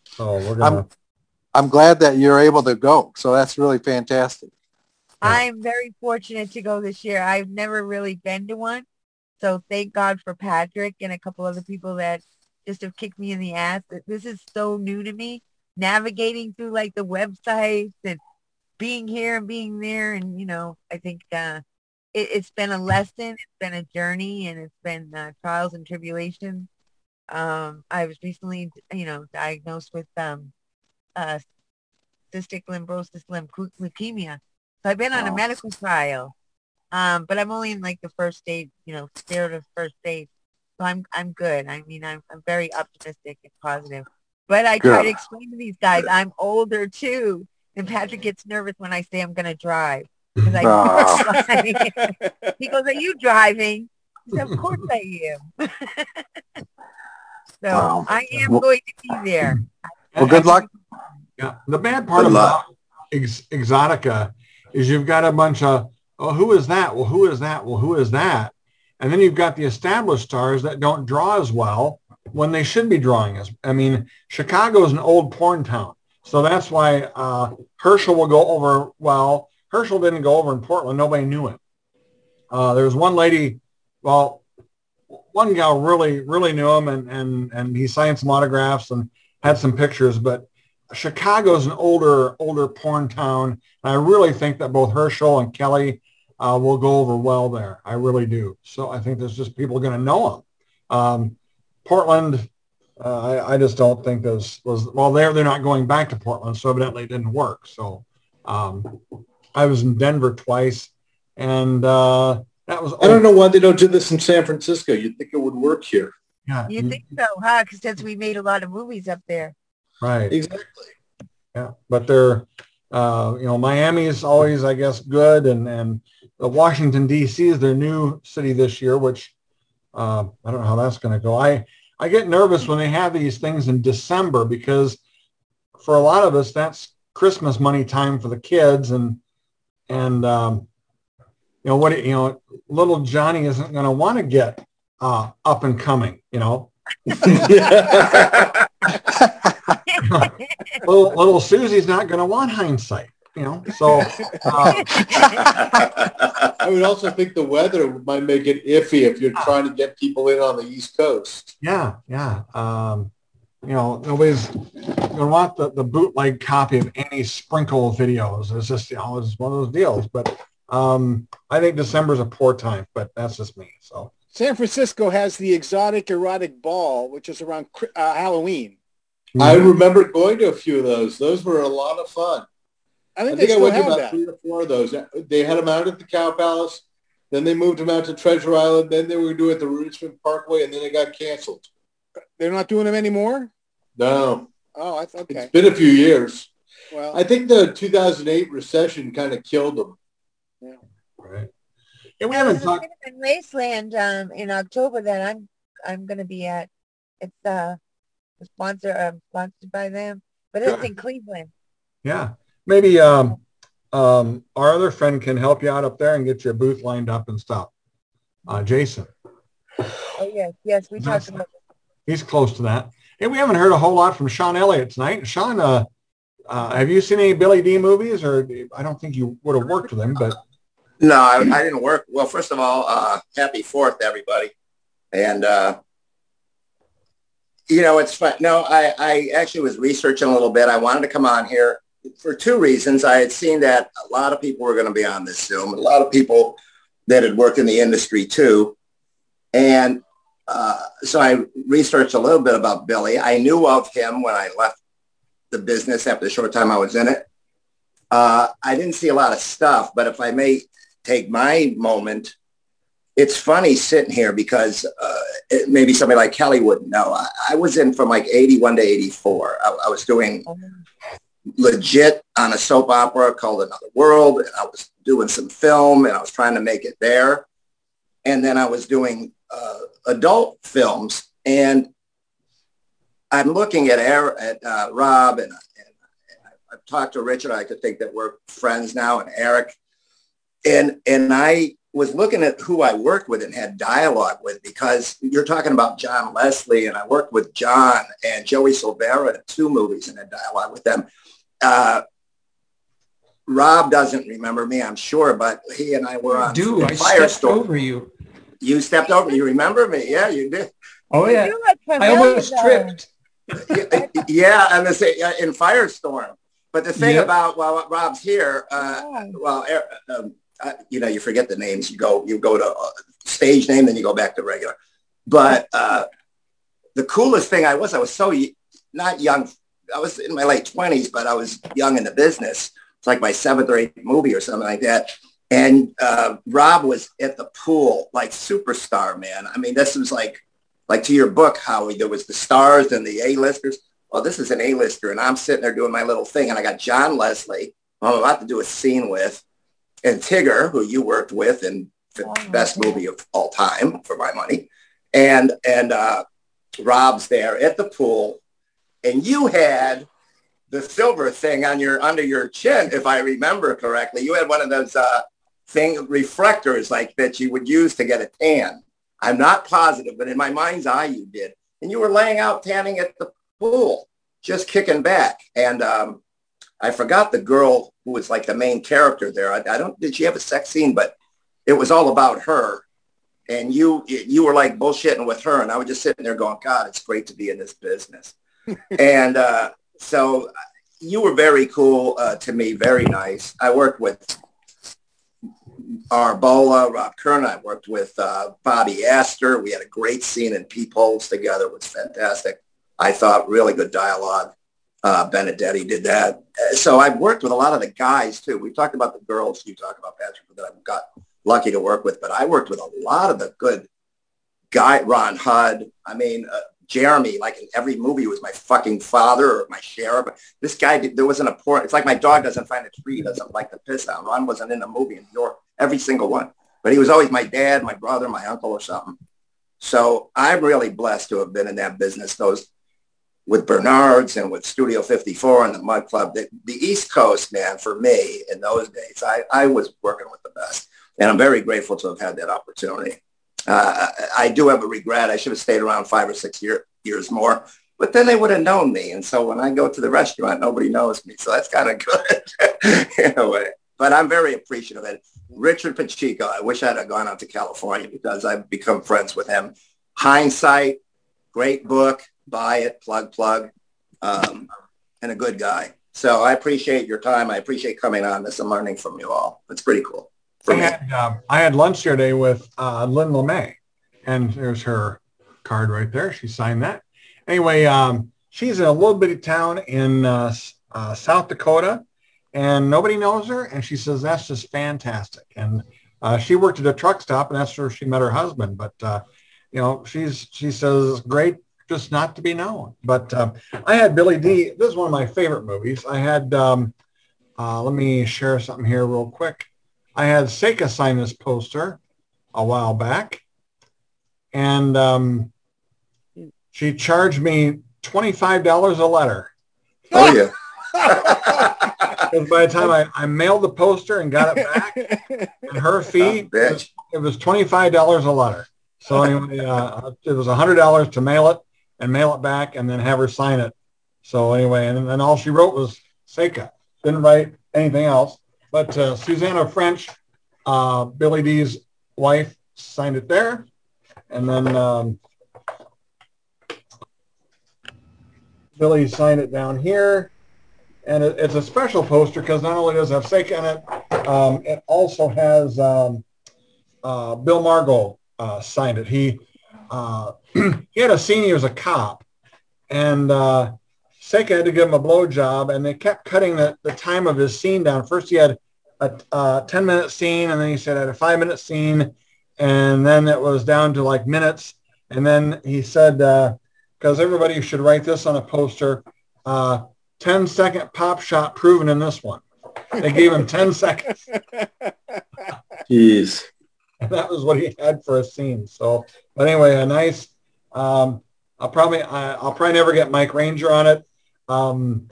so we're going to, I'm glad that you're able to go. So that's really fantastic. I'm very fortunate to go this year. I've never really been to one. So thank God for Patrick and a couple other people that just have kicked me in the ass. This is so new to me. Navigating through like the websites and being here and being there. And, you know, I think uh, it, it's been a lesson. It's been a journey and it's been uh, trials and tribulations. Um, I was recently, you know, diagnosed with um, uh, cystic fibrosis lym- leukemia. So I've been on a medical trial, um, but I'm only in like the first stage, you know, third or first stage. So I'm I'm good. I mean, I'm I'm very optimistic and positive. But I try to explain to these guys I'm older too. And Patrick gets nervous when I say I'm going to drive. 'Cause I Ah. he goes, "Are you driving?" I said, "Of course I am." so Wow. I am Well- going to be there. Well, good luck. yeah. The bad part Good about Ex- Exotica is you've got a bunch of, oh, who is that? Well, who is that? Well, who is that? And then you've got the established stars that don't draw as well when they should be drawing as. I mean, Chicago is an old porn town. So that's why uh, Herschel will go over, well, Herschel didn't go over in Portland. Nobody knew him. Uh, there was one lady, well, one gal really, really knew him and, and, and he signed some autographs and had some pictures, but Chicago's an older, older porn town. And I really think that both Herschel and Keli uh, will go over well there. I really do. So I think there's just people going to know them. Um, Portland, uh, I, I just don't think those was well. They're they're not going back to Portland, so evidently it didn't work. So um, I was in Denver twice, and uh, that was I don't know why they don't do this in San Francisco. You'd think it would work here. Yeah, You think so, huh? Because since we made a lot of movies up there. Right? Exactly. Yeah, but they're, uh, you know, Miami is always, I guess, good, and and Washington D.C. is their new city this year, which uh, I don't know how that's going to go. I I get nervous when they have these things in December because for a lot of us that's Christmas money time for the kids, and and um, you know what you know, little Johnny isn't going to want to get uh, up and coming, you know. little little Susie's not going to want hindsight, you know. So uh, I would also think the weather might make it iffy if you're trying to get people in on the East Coast. yeah, yeah. Um, you know, nobody's going to want the, the bootleg copy of any sprinkle videos. It's just you know, it's one of those deals. But um, I think December's a poor time. But that's just me. So San Francisco has the exotic erotic ball, which is around uh, Halloween. I remember going to a few of those. Those were a lot of fun. I think, I they think I went to about that. three or four of those. They had them out at the Cow Palace. Then they moved them out to Treasure Island. Then they were doing it at the Richmond Parkway, and then it got canceled. They're not doing them anymore. No, Oh, I th- okay. it's been a few years. Well, I think the 2008 recession kind of killed them. Yeah. Right. Yeah, we haven't a talked. Cinema Wasteland um, in October that I'm I'm going to be at. It's uh sponsor uh, sponsored by them, but it's Good. in Cleveland. Yeah, maybe um, um, our other friend can help you out up there and get your booth lined up and stuff. Uh, Jason, Oh yes, yes, we That's- talked about. he's close to that. Hey, we haven't heard a whole lot from Sean Elliot tonight. Sean, uh, uh, have you seen any Billy Dee movies? Or I don't think you would have worked with him, but No, I, I didn't work. Well, first of all, uh, happy Fourth, everybody. And, uh, you know, it's fun. No, I, I actually was researching a little bit. I wanted to come on here for two reasons. I had seen that a lot of people were going to be on this Zoom, a lot of people that had worked in the industry too. And uh, so I researched a little bit about Billy. I knew of him when I left the business after the short time I was in it. Uh, I didn't see a lot of stuff, but if I may take my moment, it's funny sitting here because uh, it, maybe somebody like Keli wouldn't know. I, I was in from like 81 to 84. I, I was doing legit on a soap opera called Another World. And I was doing some film and I was trying to make it there. And then I was doing uh, adult films. And I'm looking at, Ar- at uh, Rob and, and, and I've talked to Richard. I could think that we're friends now and Eric. And, and I was looking at who I worked with and had dialogue with because you're talking about John Leslie and I worked with John and Joey Silvera in two movies and had dialogue with them. Uh, Rob doesn't remember me, I'm sure, but he and I were on Do I Firestorm. stepped over you? You stepped over. You remember me? Yeah, you did. Oh yeah, I almost though. tripped. yeah, and the say in Firestorm. But the thing Yeah. about while Rob's here, uh, Yeah. well, er- um, uh, you know, you forget the names. You go, you go to uh, stage name, then you go back to regular. But uh, the coolest thing I was, I was so not young. I was in my late twenties, but I was young in the business. It's like my seventh or eighth movie or something like that. And uh, Rob was at the pool, like superstar, man. I mean, this was like, like to your book, Howie, there was the stars and the A-listers. Well, this is an A-lister, and I'm sitting there doing my little thing, and I got John Leslie, who I'm about to do a scene with, and Tigger, who you worked with, in the Oh, best movie of all time for my money, and and uh, Rob's there at the pool, and you had the silver thing on your under your chin, if I remember correctly. You had one of those uh, thing reflectors like that you would use to get a tan. I'm not positive, but in my mind's eye, you did, and you were laying out tanning at the pool, just kicking back, and um, I forgot the girl who was like the main character there. I, I don't. Did she have a sex scene? But it was all about her. And you you were like bullshitting with her, and I was just sitting there going, God, it's great to be in this business. and uh, so you were very cool uh, to me, very nice. I worked with R. Bolla, Rob Kern. I worked with uh, Bobby Astyr. We had a great scene in Peepholes together. It was fantastic. I thought really good dialogue. Uh, Benedetti did that. So I've worked with a lot of the guys too. We talked about the girls. You talk about Patrick that I've got lucky to work with, but I worked with a lot of the good guy. Ron Hudd. I mean, uh, Jeremy. Like in every movie, was my fucking father or my sheriff. This guy, there wasn't a poor. It's like my dog doesn't find a tree, doesn't like the piss out. Ron wasn't in a movie in New York, every single one. But he was always my dad, my brother, my uncle, or something. So I'm really blessed to have been in that business. Those with Bernard's and with Studio 54 and the Mud Club. The, the East Coast, man, for me in those days, I, I was working with the best. And I'm very grateful to have had that opportunity. Uh, I do have a regret. I should have stayed around five or six year, years more, but then they would have known me. And so when I go to the restaurant, nobody knows me. So that's kind of good. But I'm very appreciative of it. Richard Pacheco, I wish I'd have gone out to California because I've become friends with him. Hindsight, great book, buy it, plug, plug, um, and a good guy. So I appreciate your time. I appreciate coming on this and learning from you all. It's pretty cool. I had, um, I had lunch the other day with uh, Lynn LeMay, and there's her card right there. She signed that. Anyway, um, she's in a little bitty town in uh, uh, South Dakota, and nobody knows her. And she says that's just fantastic. And uh, she worked at a truck stop, and that's where she met her husband. But uh, you know, she's she says great just not to be known. But um, I had Billy Dee. This is one of my favorite movies. I had. Um, uh, let me share something here real quick. I had Seka sign this poster a while back, and um, she charged me twenty-five dollars a letter. Oh yeah. Because by the time I, I mailed the poster and got it back, and her fee, it was, it was twenty-five dollars a letter. So anyway, uh, it was hundred dollars to mail it and mail it back, and then have her sign it. So anyway, and then all she wrote was Seka. Didn't write anything else. But uh, Susanna French, uh, Billy Dee's wife, signed it there, and then um, Billy signed it down here. And it, it's a special poster because not only does it have Seka in it, um, it also has um, uh, Bill Margold uh, signed it. He uh, he had a scene. He was a cop, and uh, Seka had to give him a blow job, and they kept cutting the, the time of his scene down. First, he had a, a 10 minute scene, and then he said I had a five minute scene, and then it was down to like minutes. And then he said, because uh, everybody should write this on a poster, uh, 10 second pop shot proven in this one. They gave him 10 seconds. Jeez. that was what he had for a scene. So, but anyway, a nice. Um, I'll probably I, will probably never get Mike Ranger on it. Um,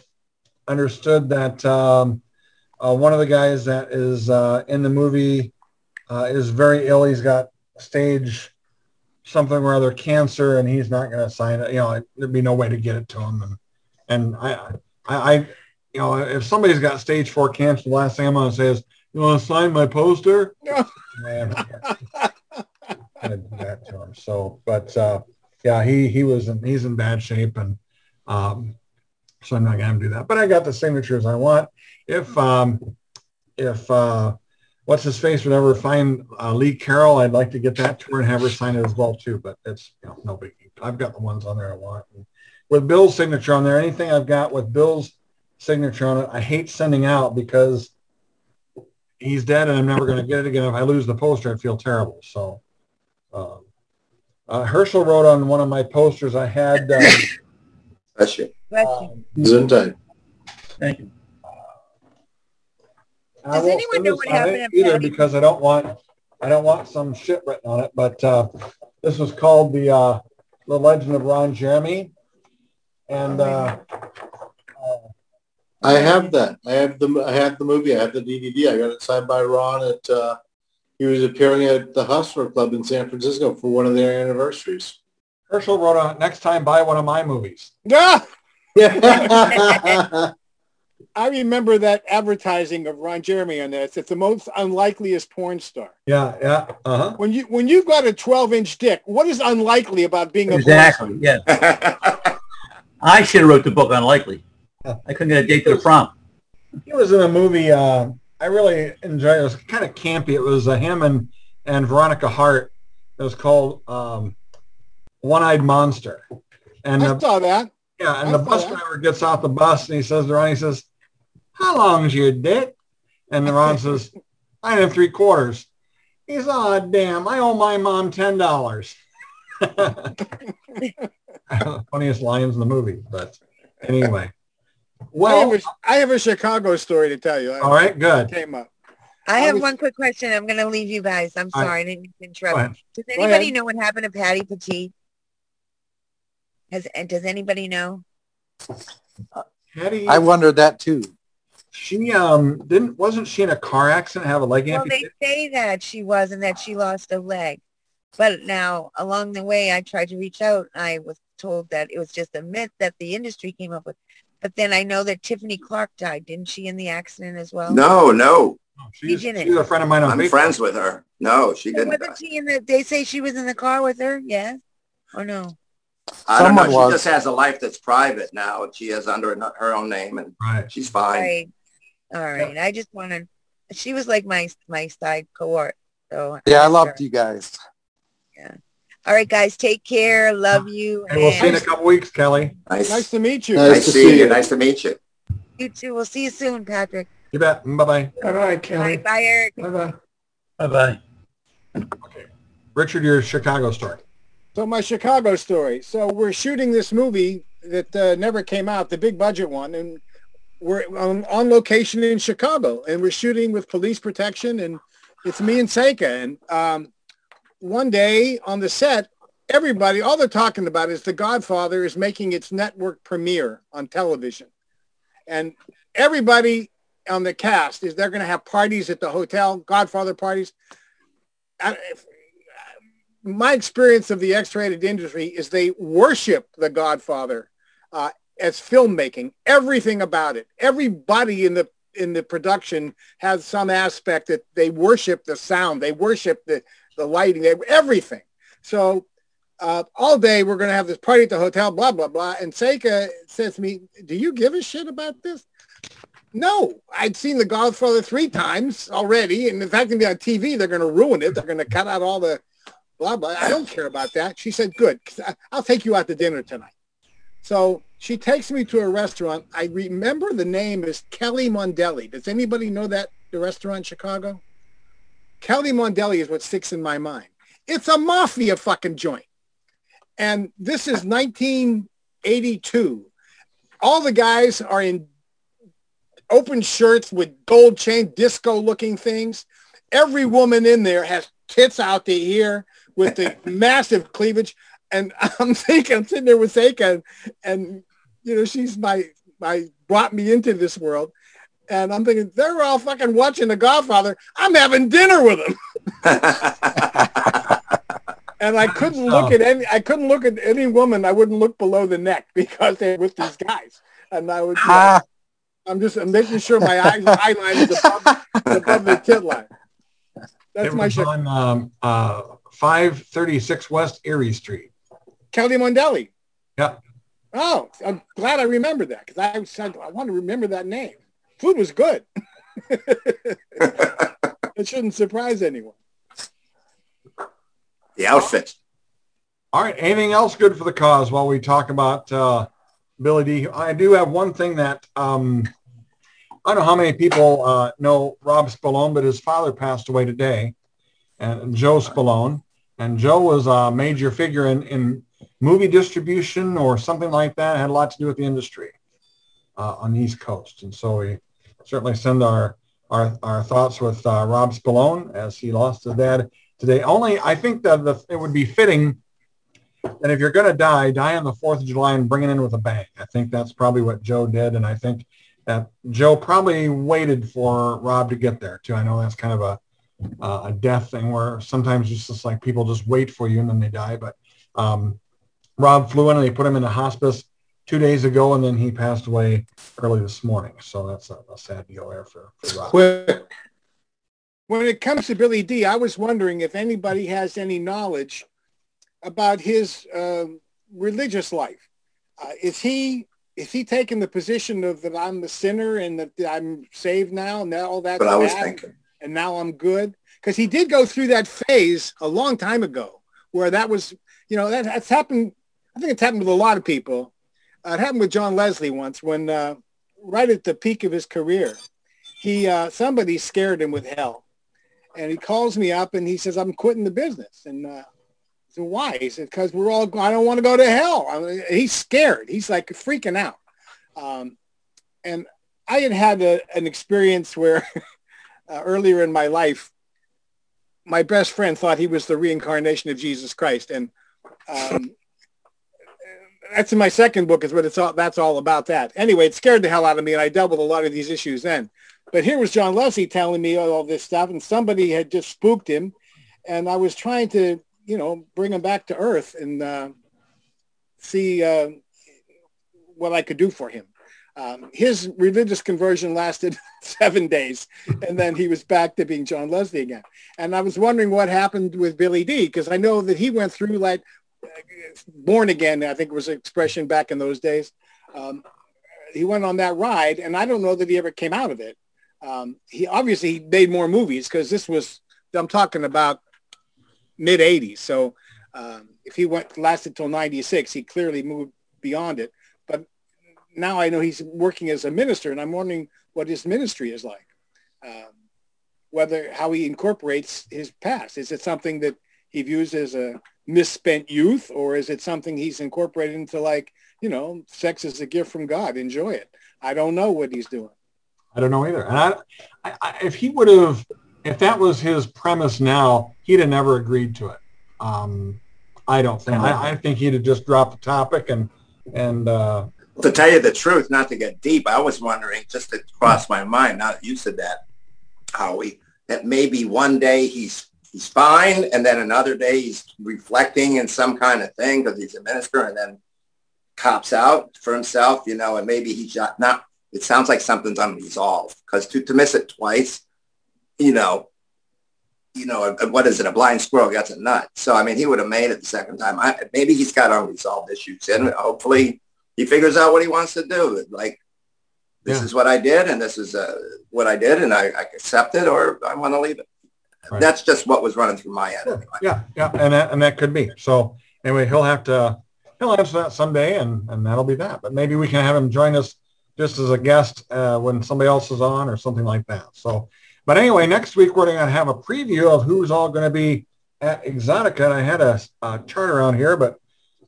understood that um, uh, one of the guys that is uh, in the movie uh, is very ill. He's got stage something or other cancer, and he's not going to sign it. You know, there'd be no way to get it to him. And and I, I, I you know, if somebody's got stage four cancer, the last thing I'm going to say is, "You want to sign my poster?" Do that to him. So, but uh, yeah, he he was in, he's in bad shape, and um, so I'm not going to do that. But I got the signatures I want. If um, if uh, what's his face would ever find uh, Lee Carroll, I'd like to get that to her and have her sign it as well too. But it's you know no biggie. I've got the ones on there I want. And with Bill's signature on there, anything I've got with Bill's signature on it, I hate sending out because he's dead and I'm never going to get it again. If I lose the poster, I'd feel terrible. So um, uh, Herschel wrote on one of my posters I had. Um, Bless you. Um, Gesundheit. Thank you. I Does anyone know what happened either because I don't want I don't want some shit written on it. But uh, this was called the uh, the Legend of Ron Jeremy, and uh, I have that. I have the I have the movie. I have the DVD. I got it signed by Ron at. Uh, he was appearing at the Hustler Club in San Francisco for one of their anniversaries. Herschel wrote on next time buy one of my movies. Yeah. I remember that advertising of Ron Jeremy on that. It's the most unlikeliest porn star. Yeah, yeah. Uh-huh. When you when you've got a 12 inch dick, what is unlikely about being a porn star? exactly? Yeah. I should have wrote the book Unlikely. I couldn't get a date to the prom. He was in a movie. Uh, I really enjoyed. It. it was kind of campy. It was uh, him and and Veronica Hart. It was called um, One Eyed Monster. And I saw that. Yeah, and I the bus that. driver gets off the bus and he says to Ron, he says, "How long's your dick?" And the Ron says, I and three quarters." He's, "Oh damn! I owe my mom ten dollars." Funniest lines in the movie, but anyway. Well, I have, a, I have a Chicago story to tell you. All right, good. Came up. I, I have was, one quick question. I'm going to leave you guys. I'm sorry, I didn't interrupt. Does anybody know what happened to Patti Petite? Has does anybody know? Patty, I wondered that too. She um didn't wasn't she in a car accident? Have a leg well, amputated? they say that she was and that she lost a leg. But now along the way, I tried to reach out. I was told that it was just a myth that the industry came up with. But then I know that Tiffany Clark died, didn't she, in the accident as well? No, no. Oh, she's, she's a friend of mine. I'm Facebook. friends with her. No, she didn't. Wasn't she in the? They say she was in the car with her. Yes, or no? I don't know. Was. She just has a life that's private now. She has under her own name, and right. she's fine. Right. All right. I just wanted. She was like my my side cohort. So yeah, I, I loved her. you guys. Yeah. All right, guys, take care. Love you. And we'll see you in a couple weeks, Keli. Nice, Nice to meet you. nice to see you. Nice to meet you. you too. We'll see you soon, Patrick. You bet. Bye bye. Bye bye, Bye, Keli. bye, Eric. Bye bye. Bye-bye. Okay. Richard, your Chicago story. So my Chicago story. So we're shooting this movie that uh, never came out, the big budget one, and we're on, on location in Chicago, and we're shooting with police protection, and it's me and Seka. And um, one day on the set, everybody, all they're talking about is The Godfather is making its network premiere on television, and everybody on the cast is they're going to have parties at the hotel, Godfather parties. I, my experience of the X-rated industry is they worship The Godfather uh, as filmmaking. Everything about it, everybody in the in the production has some aspect that they worship the sound, they worship the the lighting, everything. So uh, all day we're going to have this party at the hotel, blah blah blah. And Seka says to me, "Do you give a shit about this?" No, I'd seen The Godfather three times already, and in fact, going to be on TV. They're going to ruin it. They're going to cut out all the blah blah. I don't care about that. She said, "Good, I'll take you out to dinner tonight." So she takes me to a restaurant. I remember the name is Kelly Mondelli. Does anybody know that the restaurant in Chicago? Kelly Mondelli is what sticks in my mind. It's a mafia fucking joint. And this is 1982. All the guys are in open shirts with gold chain disco looking things. Every woman in there has tits out to here with the massive cleavage. And I'm thinking, I'm sitting there with Seka and, and you know, she's my, my, brought me into this world. And I'm thinking, they're all fucking watching The Godfather. I'm having dinner with them. And I couldn't look at any, I couldn't look at any woman. I wouldn't look below the neck because they're with these guys. And I would, you know, I'm just I'm making sure my eye, eye line is above, above the tit line. That's it my was shit. on um, uh, 536 West Erie Street. Kelly Mondelli. Yeah. Oh, I'm glad I remembered that because I said I want to remember that name. Food was good. it shouldn't surprise anyone. The outfit. All right. Anything else good for the cause while we talk about uh, Billy Dee? I do have one thing that um, I don't know how many people uh, know Rob Spallone, but his father passed away today, and Joe Spallone. And Joe was a major figure in, in movie distribution or something like that. It had a lot to do with the industry uh, on the East Coast. And so we certainly send our our, our thoughts with uh, Rob Spallone as he lost his dad today. Only I think that the, it would be fitting that if you're going to die, die on the 4th of July and bring it in with a bang. I think that's probably what Joe did. And I think that Joe probably waited for Rob to get there too. I know that's kind of a, uh, a death thing where sometimes it's just like people just wait for you and then they die. But um, Rob flew in and they put him in the hospice two days ago and then he passed away early this morning. So that's a, a sad deal there for, for Rob. When, when it comes to Billy Dee, I was wondering if anybody has any knowledge about his um religious life. Uh, is he is he taking the position of that I'm the sinner and that I'm saved now and that all that's But I was bad thinking. and now I'm good? Because he did go through that phase a long time ago where that was, you know, that, that's happened. I think it's happened with a lot of people. It happened with John Leslie once when uh, right at the peak of his career, he uh, somebody scared him with hell, and he calls me up and he says, "I'm quitting the business." And uh, I said, "Why?" He said, "Because we're all. I don't want to go to hell." I mean, he's scared. He's like freaking out. Um, and I had had a, an experience where uh, earlier in my life, my best friend thought he was the reincarnation of Jesus Christ, and um, that's in my second book is what it's all that's all about that. Anyway it scared the hell out of me and i dealt with a lot of these issues then. But here was john leslie telling me all this stuff and somebody had just spooked him and i was trying to you know bring him back to earth and uh, see uh, what i could do for him. Um, his religious conversion lasted seven days and then he was back to being john leslie again. And i was wondering what happened with billy dee because i know that he went through like born again, I think was an expression back in those days. Um, he went on that ride, and I don't know that he ever came out of it. Um, he obviously he made more movies because this was I'm talking about mid '80s. So Um, if he went lasted till 96, he clearly moved beyond it. But now I know he's working as a minister, and I'm wondering what his ministry is like. Um, whether how he incorporates his past. Is it something that he views as a misspent youth, or is it something he's incorporated into like, you know, sex is a gift from God, enjoy it? I don't know what he's doing. I don't know either. And I, I, I if he would have, if that was his premise now, he'd have never agreed to it. Um, I don't think. I, I think he'd have just dropped the topic and and uh, to tell you the truth, not to get deep, I was wondering, just to cross my mind, now that you said that, Howie, that maybe one day he's he's fine, and then another day he's reflecting in some kind of thing because he's a minister, and then cops out for himself, you know, and maybe he's not. not it sounds like something's unresolved because to, to miss it twice, you know, you know, what is it? A blind squirrel gets a nut. So I mean, he would have made it the second time. I, maybe he's got unresolved issues, and hopefully he figures out what he wants to do. Like this yeah. is what I did, and this is uh, what I did, and I, I accept it, or I want to leave it. Right. That's just what was running through my head. Anyway. Yeah, yeah, and that, and that could be. So anyway, he'll have to he'll answer that someday, and and that'll be that. But maybe we can have him join us just as a guest uh, when somebody else is on or something like that. So, but anyway, next week we're going to have a preview of who's all going to be at Exotica. And I had a, a chart around here, but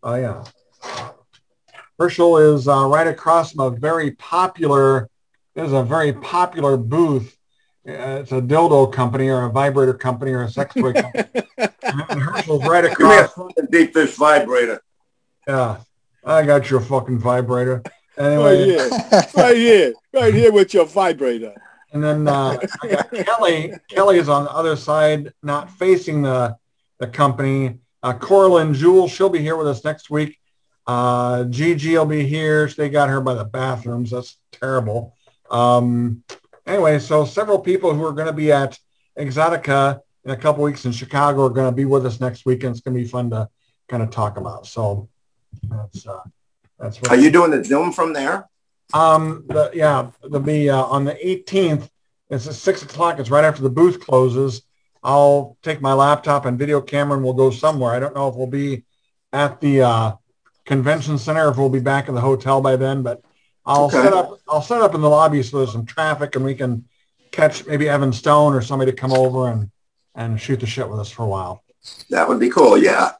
uh, yeah, Herschel is uh, right across from a very popular, is a very popular booth. Uh, it's a dildo company or a vibrator company or a sex toy company. and Herschel's right across. Give me a deep fish vibrator. Yeah, I got your fucking vibrator. Anyway, right here, right here, right here with your vibrator. And then uh, Keli. Keli is on the other side, not facing the the company. Uh, Coraline Jewel, she'll be here with us next week. Uh, Gigi will be here. They got her by the bathrooms. That's terrible. Um, anyway, so several people who are going to be at Exotica in a couple weeks in Chicago are going to be with us next week, and it's going to be fun to kind of talk about. So that's uh, that's what. Are you doing the Zoom from there? Um, the, yeah, the be uh, on the 18th. It's at six o'clock. It's right after the booth closes. I'll take my laptop and video camera and we'll go somewhere. I don't know if we'll be at the uh, convention center if we'll be back in the hotel by then, but I'll okay. set up I'll set up in the lobby so there's some traffic and we can catch maybe Evan Stone or somebody to come over and and shoot the shit with us for a while. That would be cool. Yeah.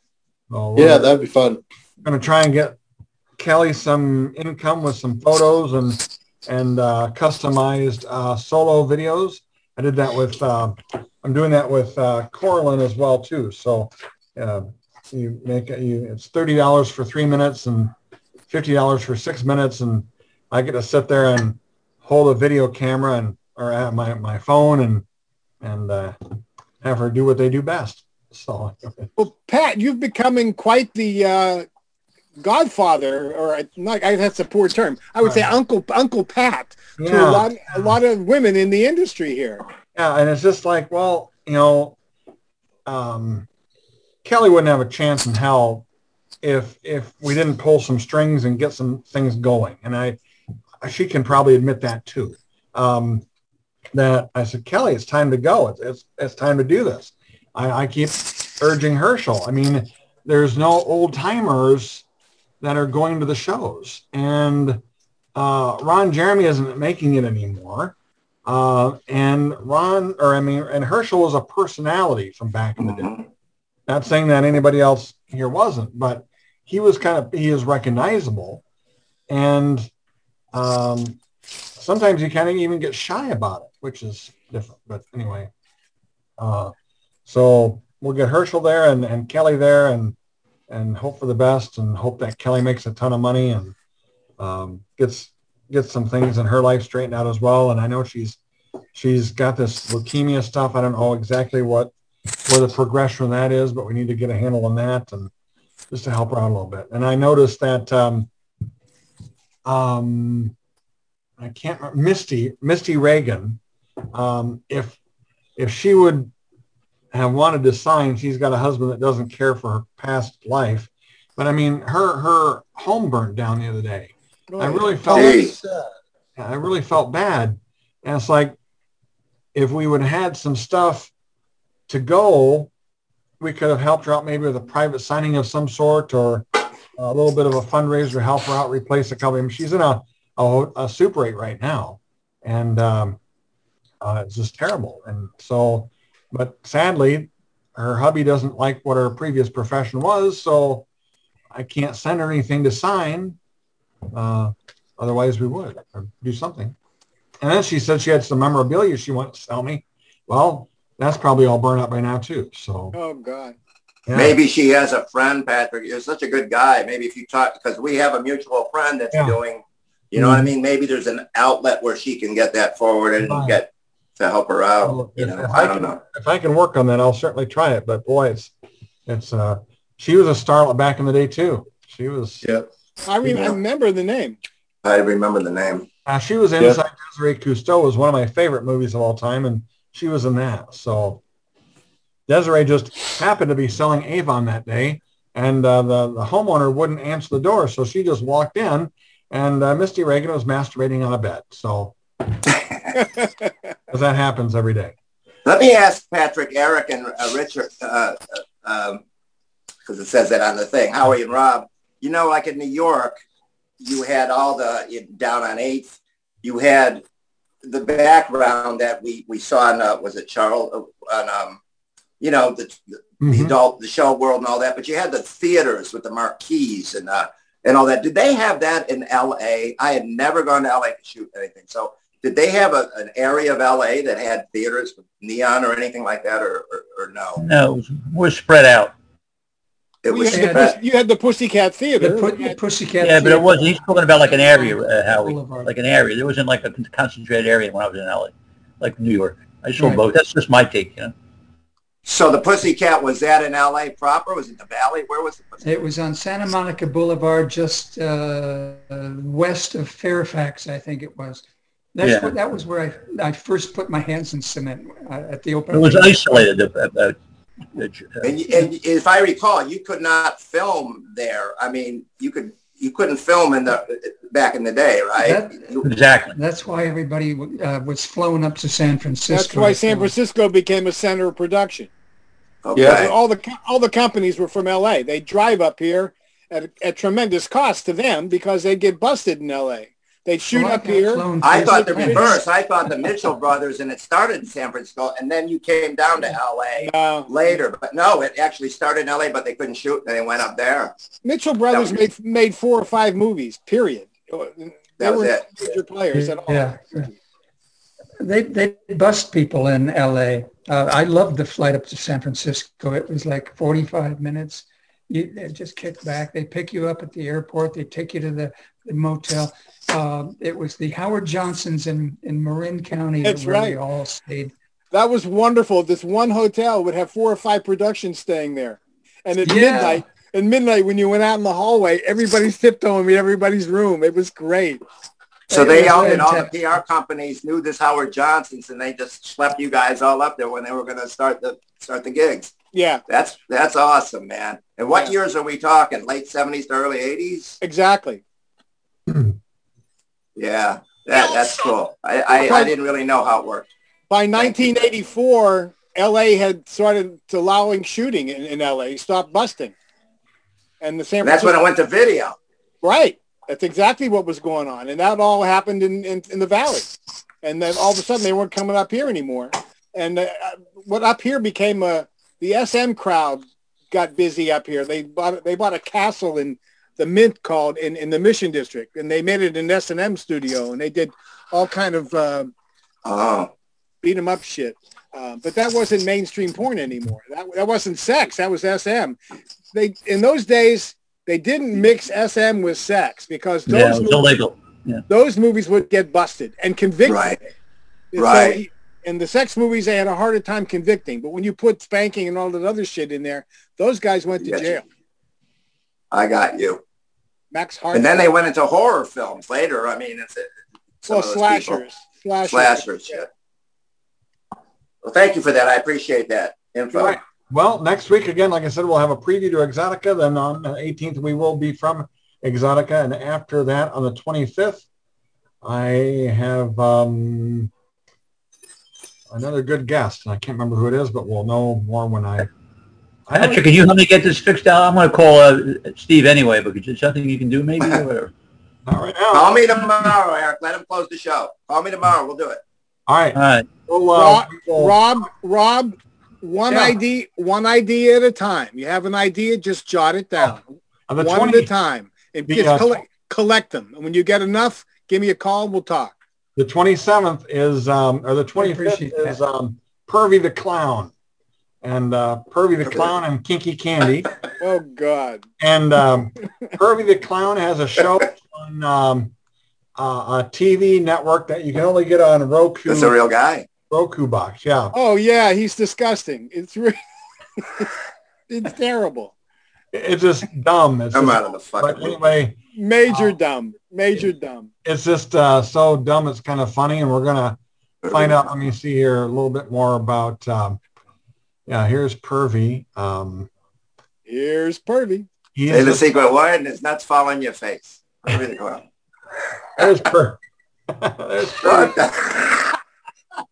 So yeah, that'd be fun. I'm Going to try and get Keli some income with some photos and and uh, customized uh, solo videos. I did that with uh, I'm doing that with uh, Corlin as well too. So uh, you make you it's thirty dollars for three minutes and fifty dollars for six minutes, and I get to sit there and hold a video camera and or at my my phone and and uh, have her do what they do best. So, well, Pat, you've becoming quite the uh, godfather, or not. I, that's a poor term. I would say Uncle Uncle Pat yeah. to a lot a lot of women in the industry here. Yeah, and it's just like, well, you know, um, Keli wouldn't have a chance in hell if if we didn't pull some strings and get some things going. And I, she can probably admit that too. Um, that I said, Keli, it's time to go. It's it's, it's time to do this. I, I keep urging Herschel. I mean, there's no old timers that are going to the shows, and uh, Ron Jeremy isn't making it anymore. Uh, and Ron, or I mean, and Herschel was a personality from back in the day. Mm-hmm. Not saying that anybody else here wasn't, but he was kind of he is recognizable, and um, sometimes you kind of even get shy about it, which is different. But anyway, uh, so we'll get Herschel there and, and Keli there, and and hope for the best, and hope that Keli makes a ton of money and um, gets gets some things in her life straightened out as well. And I know she's she's got this leukemia stuff. I don't know exactly what where the progression of that is, but we need to get a handle on that and just to help her out a little bit. And I noticed that um, um, I can't remember, Misty Misty Regan. Um, if if she would have wanted to sign, she's got a husband that doesn't care for her past life. But I mean, her her home burned down the other day. Oh, I really felt hey. I really felt bad, and it's like if we would have had some stuff to go we could have helped her out maybe with a private signing of some sort or a little bit of a fundraiser, help her out, replace a couple. She's in a, a, a Super 8 right now. And um, uh, it's just terrible. And so, but sadly, her hubby doesn't like what her previous profession was. So I can't send her anything to sign. Uh, otherwise we would do something. And then she said she had some memorabilia she wanted to sell me. Well, that's probably all burned out by now too. So Oh God. Yeah. Maybe she has a friend, Patrick. You're such a good guy. Maybe if you talk, because we have a mutual friend that's Yeah. doing, you know what I Mhm. mean? Maybe there's an outlet where she can get that forwarded Right. and get to help her out. Well, You know, if I I don't can, know. if I can work on that, I'll certainly try it. But boy, it's it's uh, she was a starlet back in the day too. She was Yep. I mean, I Yeah. remember the name. I remember the name. uh, she was inside Desiree Cousteau was one of my favorite movies of all time, and she was in that. So Desiree just happened to be selling Avon that day, and uh, the the homeowner wouldn't answer the door, so she just walked in, and uh, Misty Regan was masturbating on a bed. So that happens every day. Let me ask Patrick, Eric, and uh, Richard, because uh, um 'cause it says that on the thing, Howie and Rob, you know, like in New York, you had all the, down on 8th, you had the background that we, we saw in, uh, was it Charles, uh, on, um, you know, the, the Mhm. adult, the show world and all that, but you had the theaters with the marquees and, uh, and all that. Did they have that in LA? I had never gone to LA to shoot anything. So did they have a, an area of LA that had theaters with neon or anything like that or, or, or no? No, was, we're spread out. It You was had, the, spread- you had the Pussycat Theater. The, pu- the Pussycat. Yeah, but it wasn't, he's talking about like an area, uh, Howie, Boulevard. like an area. There wasn't like a concentrated area when I was in LA, like New York. I saw Right. both. That's just my take, you know. So the Pussycat, was that in LA proper? Was it the Valley? Where was the Pussycat? It was on Santa Monica Boulevard, just uh, west of Fairfax, I think it was. That's Yeah. what, that was where I, I first put my hands in cement uh, at the open. It was isolated. Uh, uh, uh, uh, And, and if I recall, you could not film there. I mean, you could you couldn't film in the back in the day, right? That- You- exactly. That's why everybody uh, was flown up to San Francisco. That's why San Francisco became a center of production. Okay. All the all the companies were from L.A. They drive up here at, at tremendous cost to them because they get busted in L.A. They'd shoot Well, I up here. I thought the reverse. I thought the Mitchell brothers, and it started in San Francisco, and then you came down to LA Uh, later. But no, it actually started in LA, but they couldn't shoot, and they went up there. Mitchell Brothers That made made four or five movies. Period. They That was were it. major players at all. Yeah. They they bust people in L.A. Uh, I loved the flight up to San Francisco. It was like 45 minutes. You just kick back. They pick you up at the airport. They take you to the, the motel. Uh, it was the Howard Johnsons in, in Marin County That's where we right. all stayed. That was wonderful. This one hotel would have four or five productions staying there. And at Yeah. midnight, at midnight when you went out in the hallway, everybody's tiptoeing in everybody's room. It was great. So It they was owned it. All the. PR companies knew this Howard Johnson's, and they just schlepped you guys all up there when they were going to start the start the gigs. Yeah, That's that's awesome, man. And what Yeah. years are we talking? Late seventies to early eighties? exactly. Yeah, that that's cool. I, I I didn't really know how it worked. By 1984, LA had started allowing shooting in, in LA, stopped busting. And the San And that's when Francisco, it went to video. right. That's exactly what was going on. And that all happened in, in, in the valley. And then all of a sudden they weren't coming up here anymore. And uh, what up here became a, the SM crowd got busy up here. They bought, they bought a castle in the Mint called in, in the Mission District. And they made it an S&M studio. And they did all kind of uh, Oh, beat 'em up shit. Uh, but that wasn't mainstream porn anymore. That, that wasn't sex. That was SM. They in those days they didn't mix SM with sex because those it was movies, illegal. those movies would get busted and convicted. right. So right. in the sex movies, they had a harder time convicting. But when you put spanking and all that other shit in there, those guys went to Yes. jail. I got you. Max Hart. And then they went into horror films later. I mean, it's it. well of people- slashers, slashers, Slashers. Yeah. Well, thank you for that. I appreciate that info. Right. Well, next week again, like I said, we'll have a preview to Exotica. Then on the 18th, we will be from Exotica, and after that, on the 25th, I have um, another good guest. And I can't remember who it is, but we'll know more when I I Patrick, can you help me get this fixed out? I'm going to call uh, Steve anyway, but is there something you can do maybe? Or whatever? All right now. Call me tomorrow, Eric. Let him close the show. Call me tomorrow. We'll do it. All right. All right. We'll, uh, Rob, we'll- Rob, Rob, one Yeah. idea, one idea at a time. You have an idea, just jot it down, on the one 20, at a time, and The, just uh, collect, collect them. And when you get enough, give me a call and we'll talk. the 27th is, um, or the 25th appreciate is um, Pervy the Clown. And uh, Pervy the Clown and Kinky Candy. Oh God. And um, Pervy the Clown has a show on um, uh, a TV network that you can only get on Roku. That's a real guy. Roku box, yeah. Oh yeah, he's disgusting. It's really, it's terrible. It's just dumb. It's I'm just- out of the but fucking movie. anyway, Major dumb. Major dumb. it's just uh, so dumb. It's kind of funny, and we're gonna find out. Let me see here a little bit more about. Um, yeah, here's Pervy. Um, Here's Pervy. he Say the a- secret word and his nuts fall on your face. Really go on. there's Per. there's Pervy.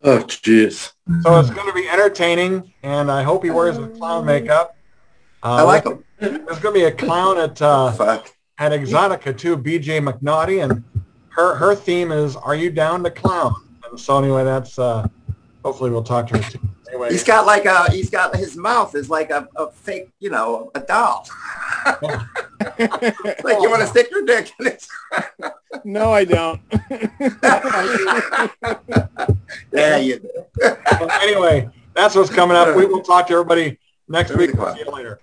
Oh, jeez. So it's going to be entertaining, and I hope he wears his clown makeup. Uh, I like him. There's going to be a clown at uh, at Exotica too, BJ McNaughty, and her her theme is "Are you down to clown?" And so anyway, that's uh, hopefully we'll talk to her too. Anyway, He's got like a, he's got, his mouth is like a, a fake, you know, a doll. like you want to stick your dick in it. No, I don't. Yeah, you do. Well, anyway, that's what's coming up. We will talk to everybody next week. See you later.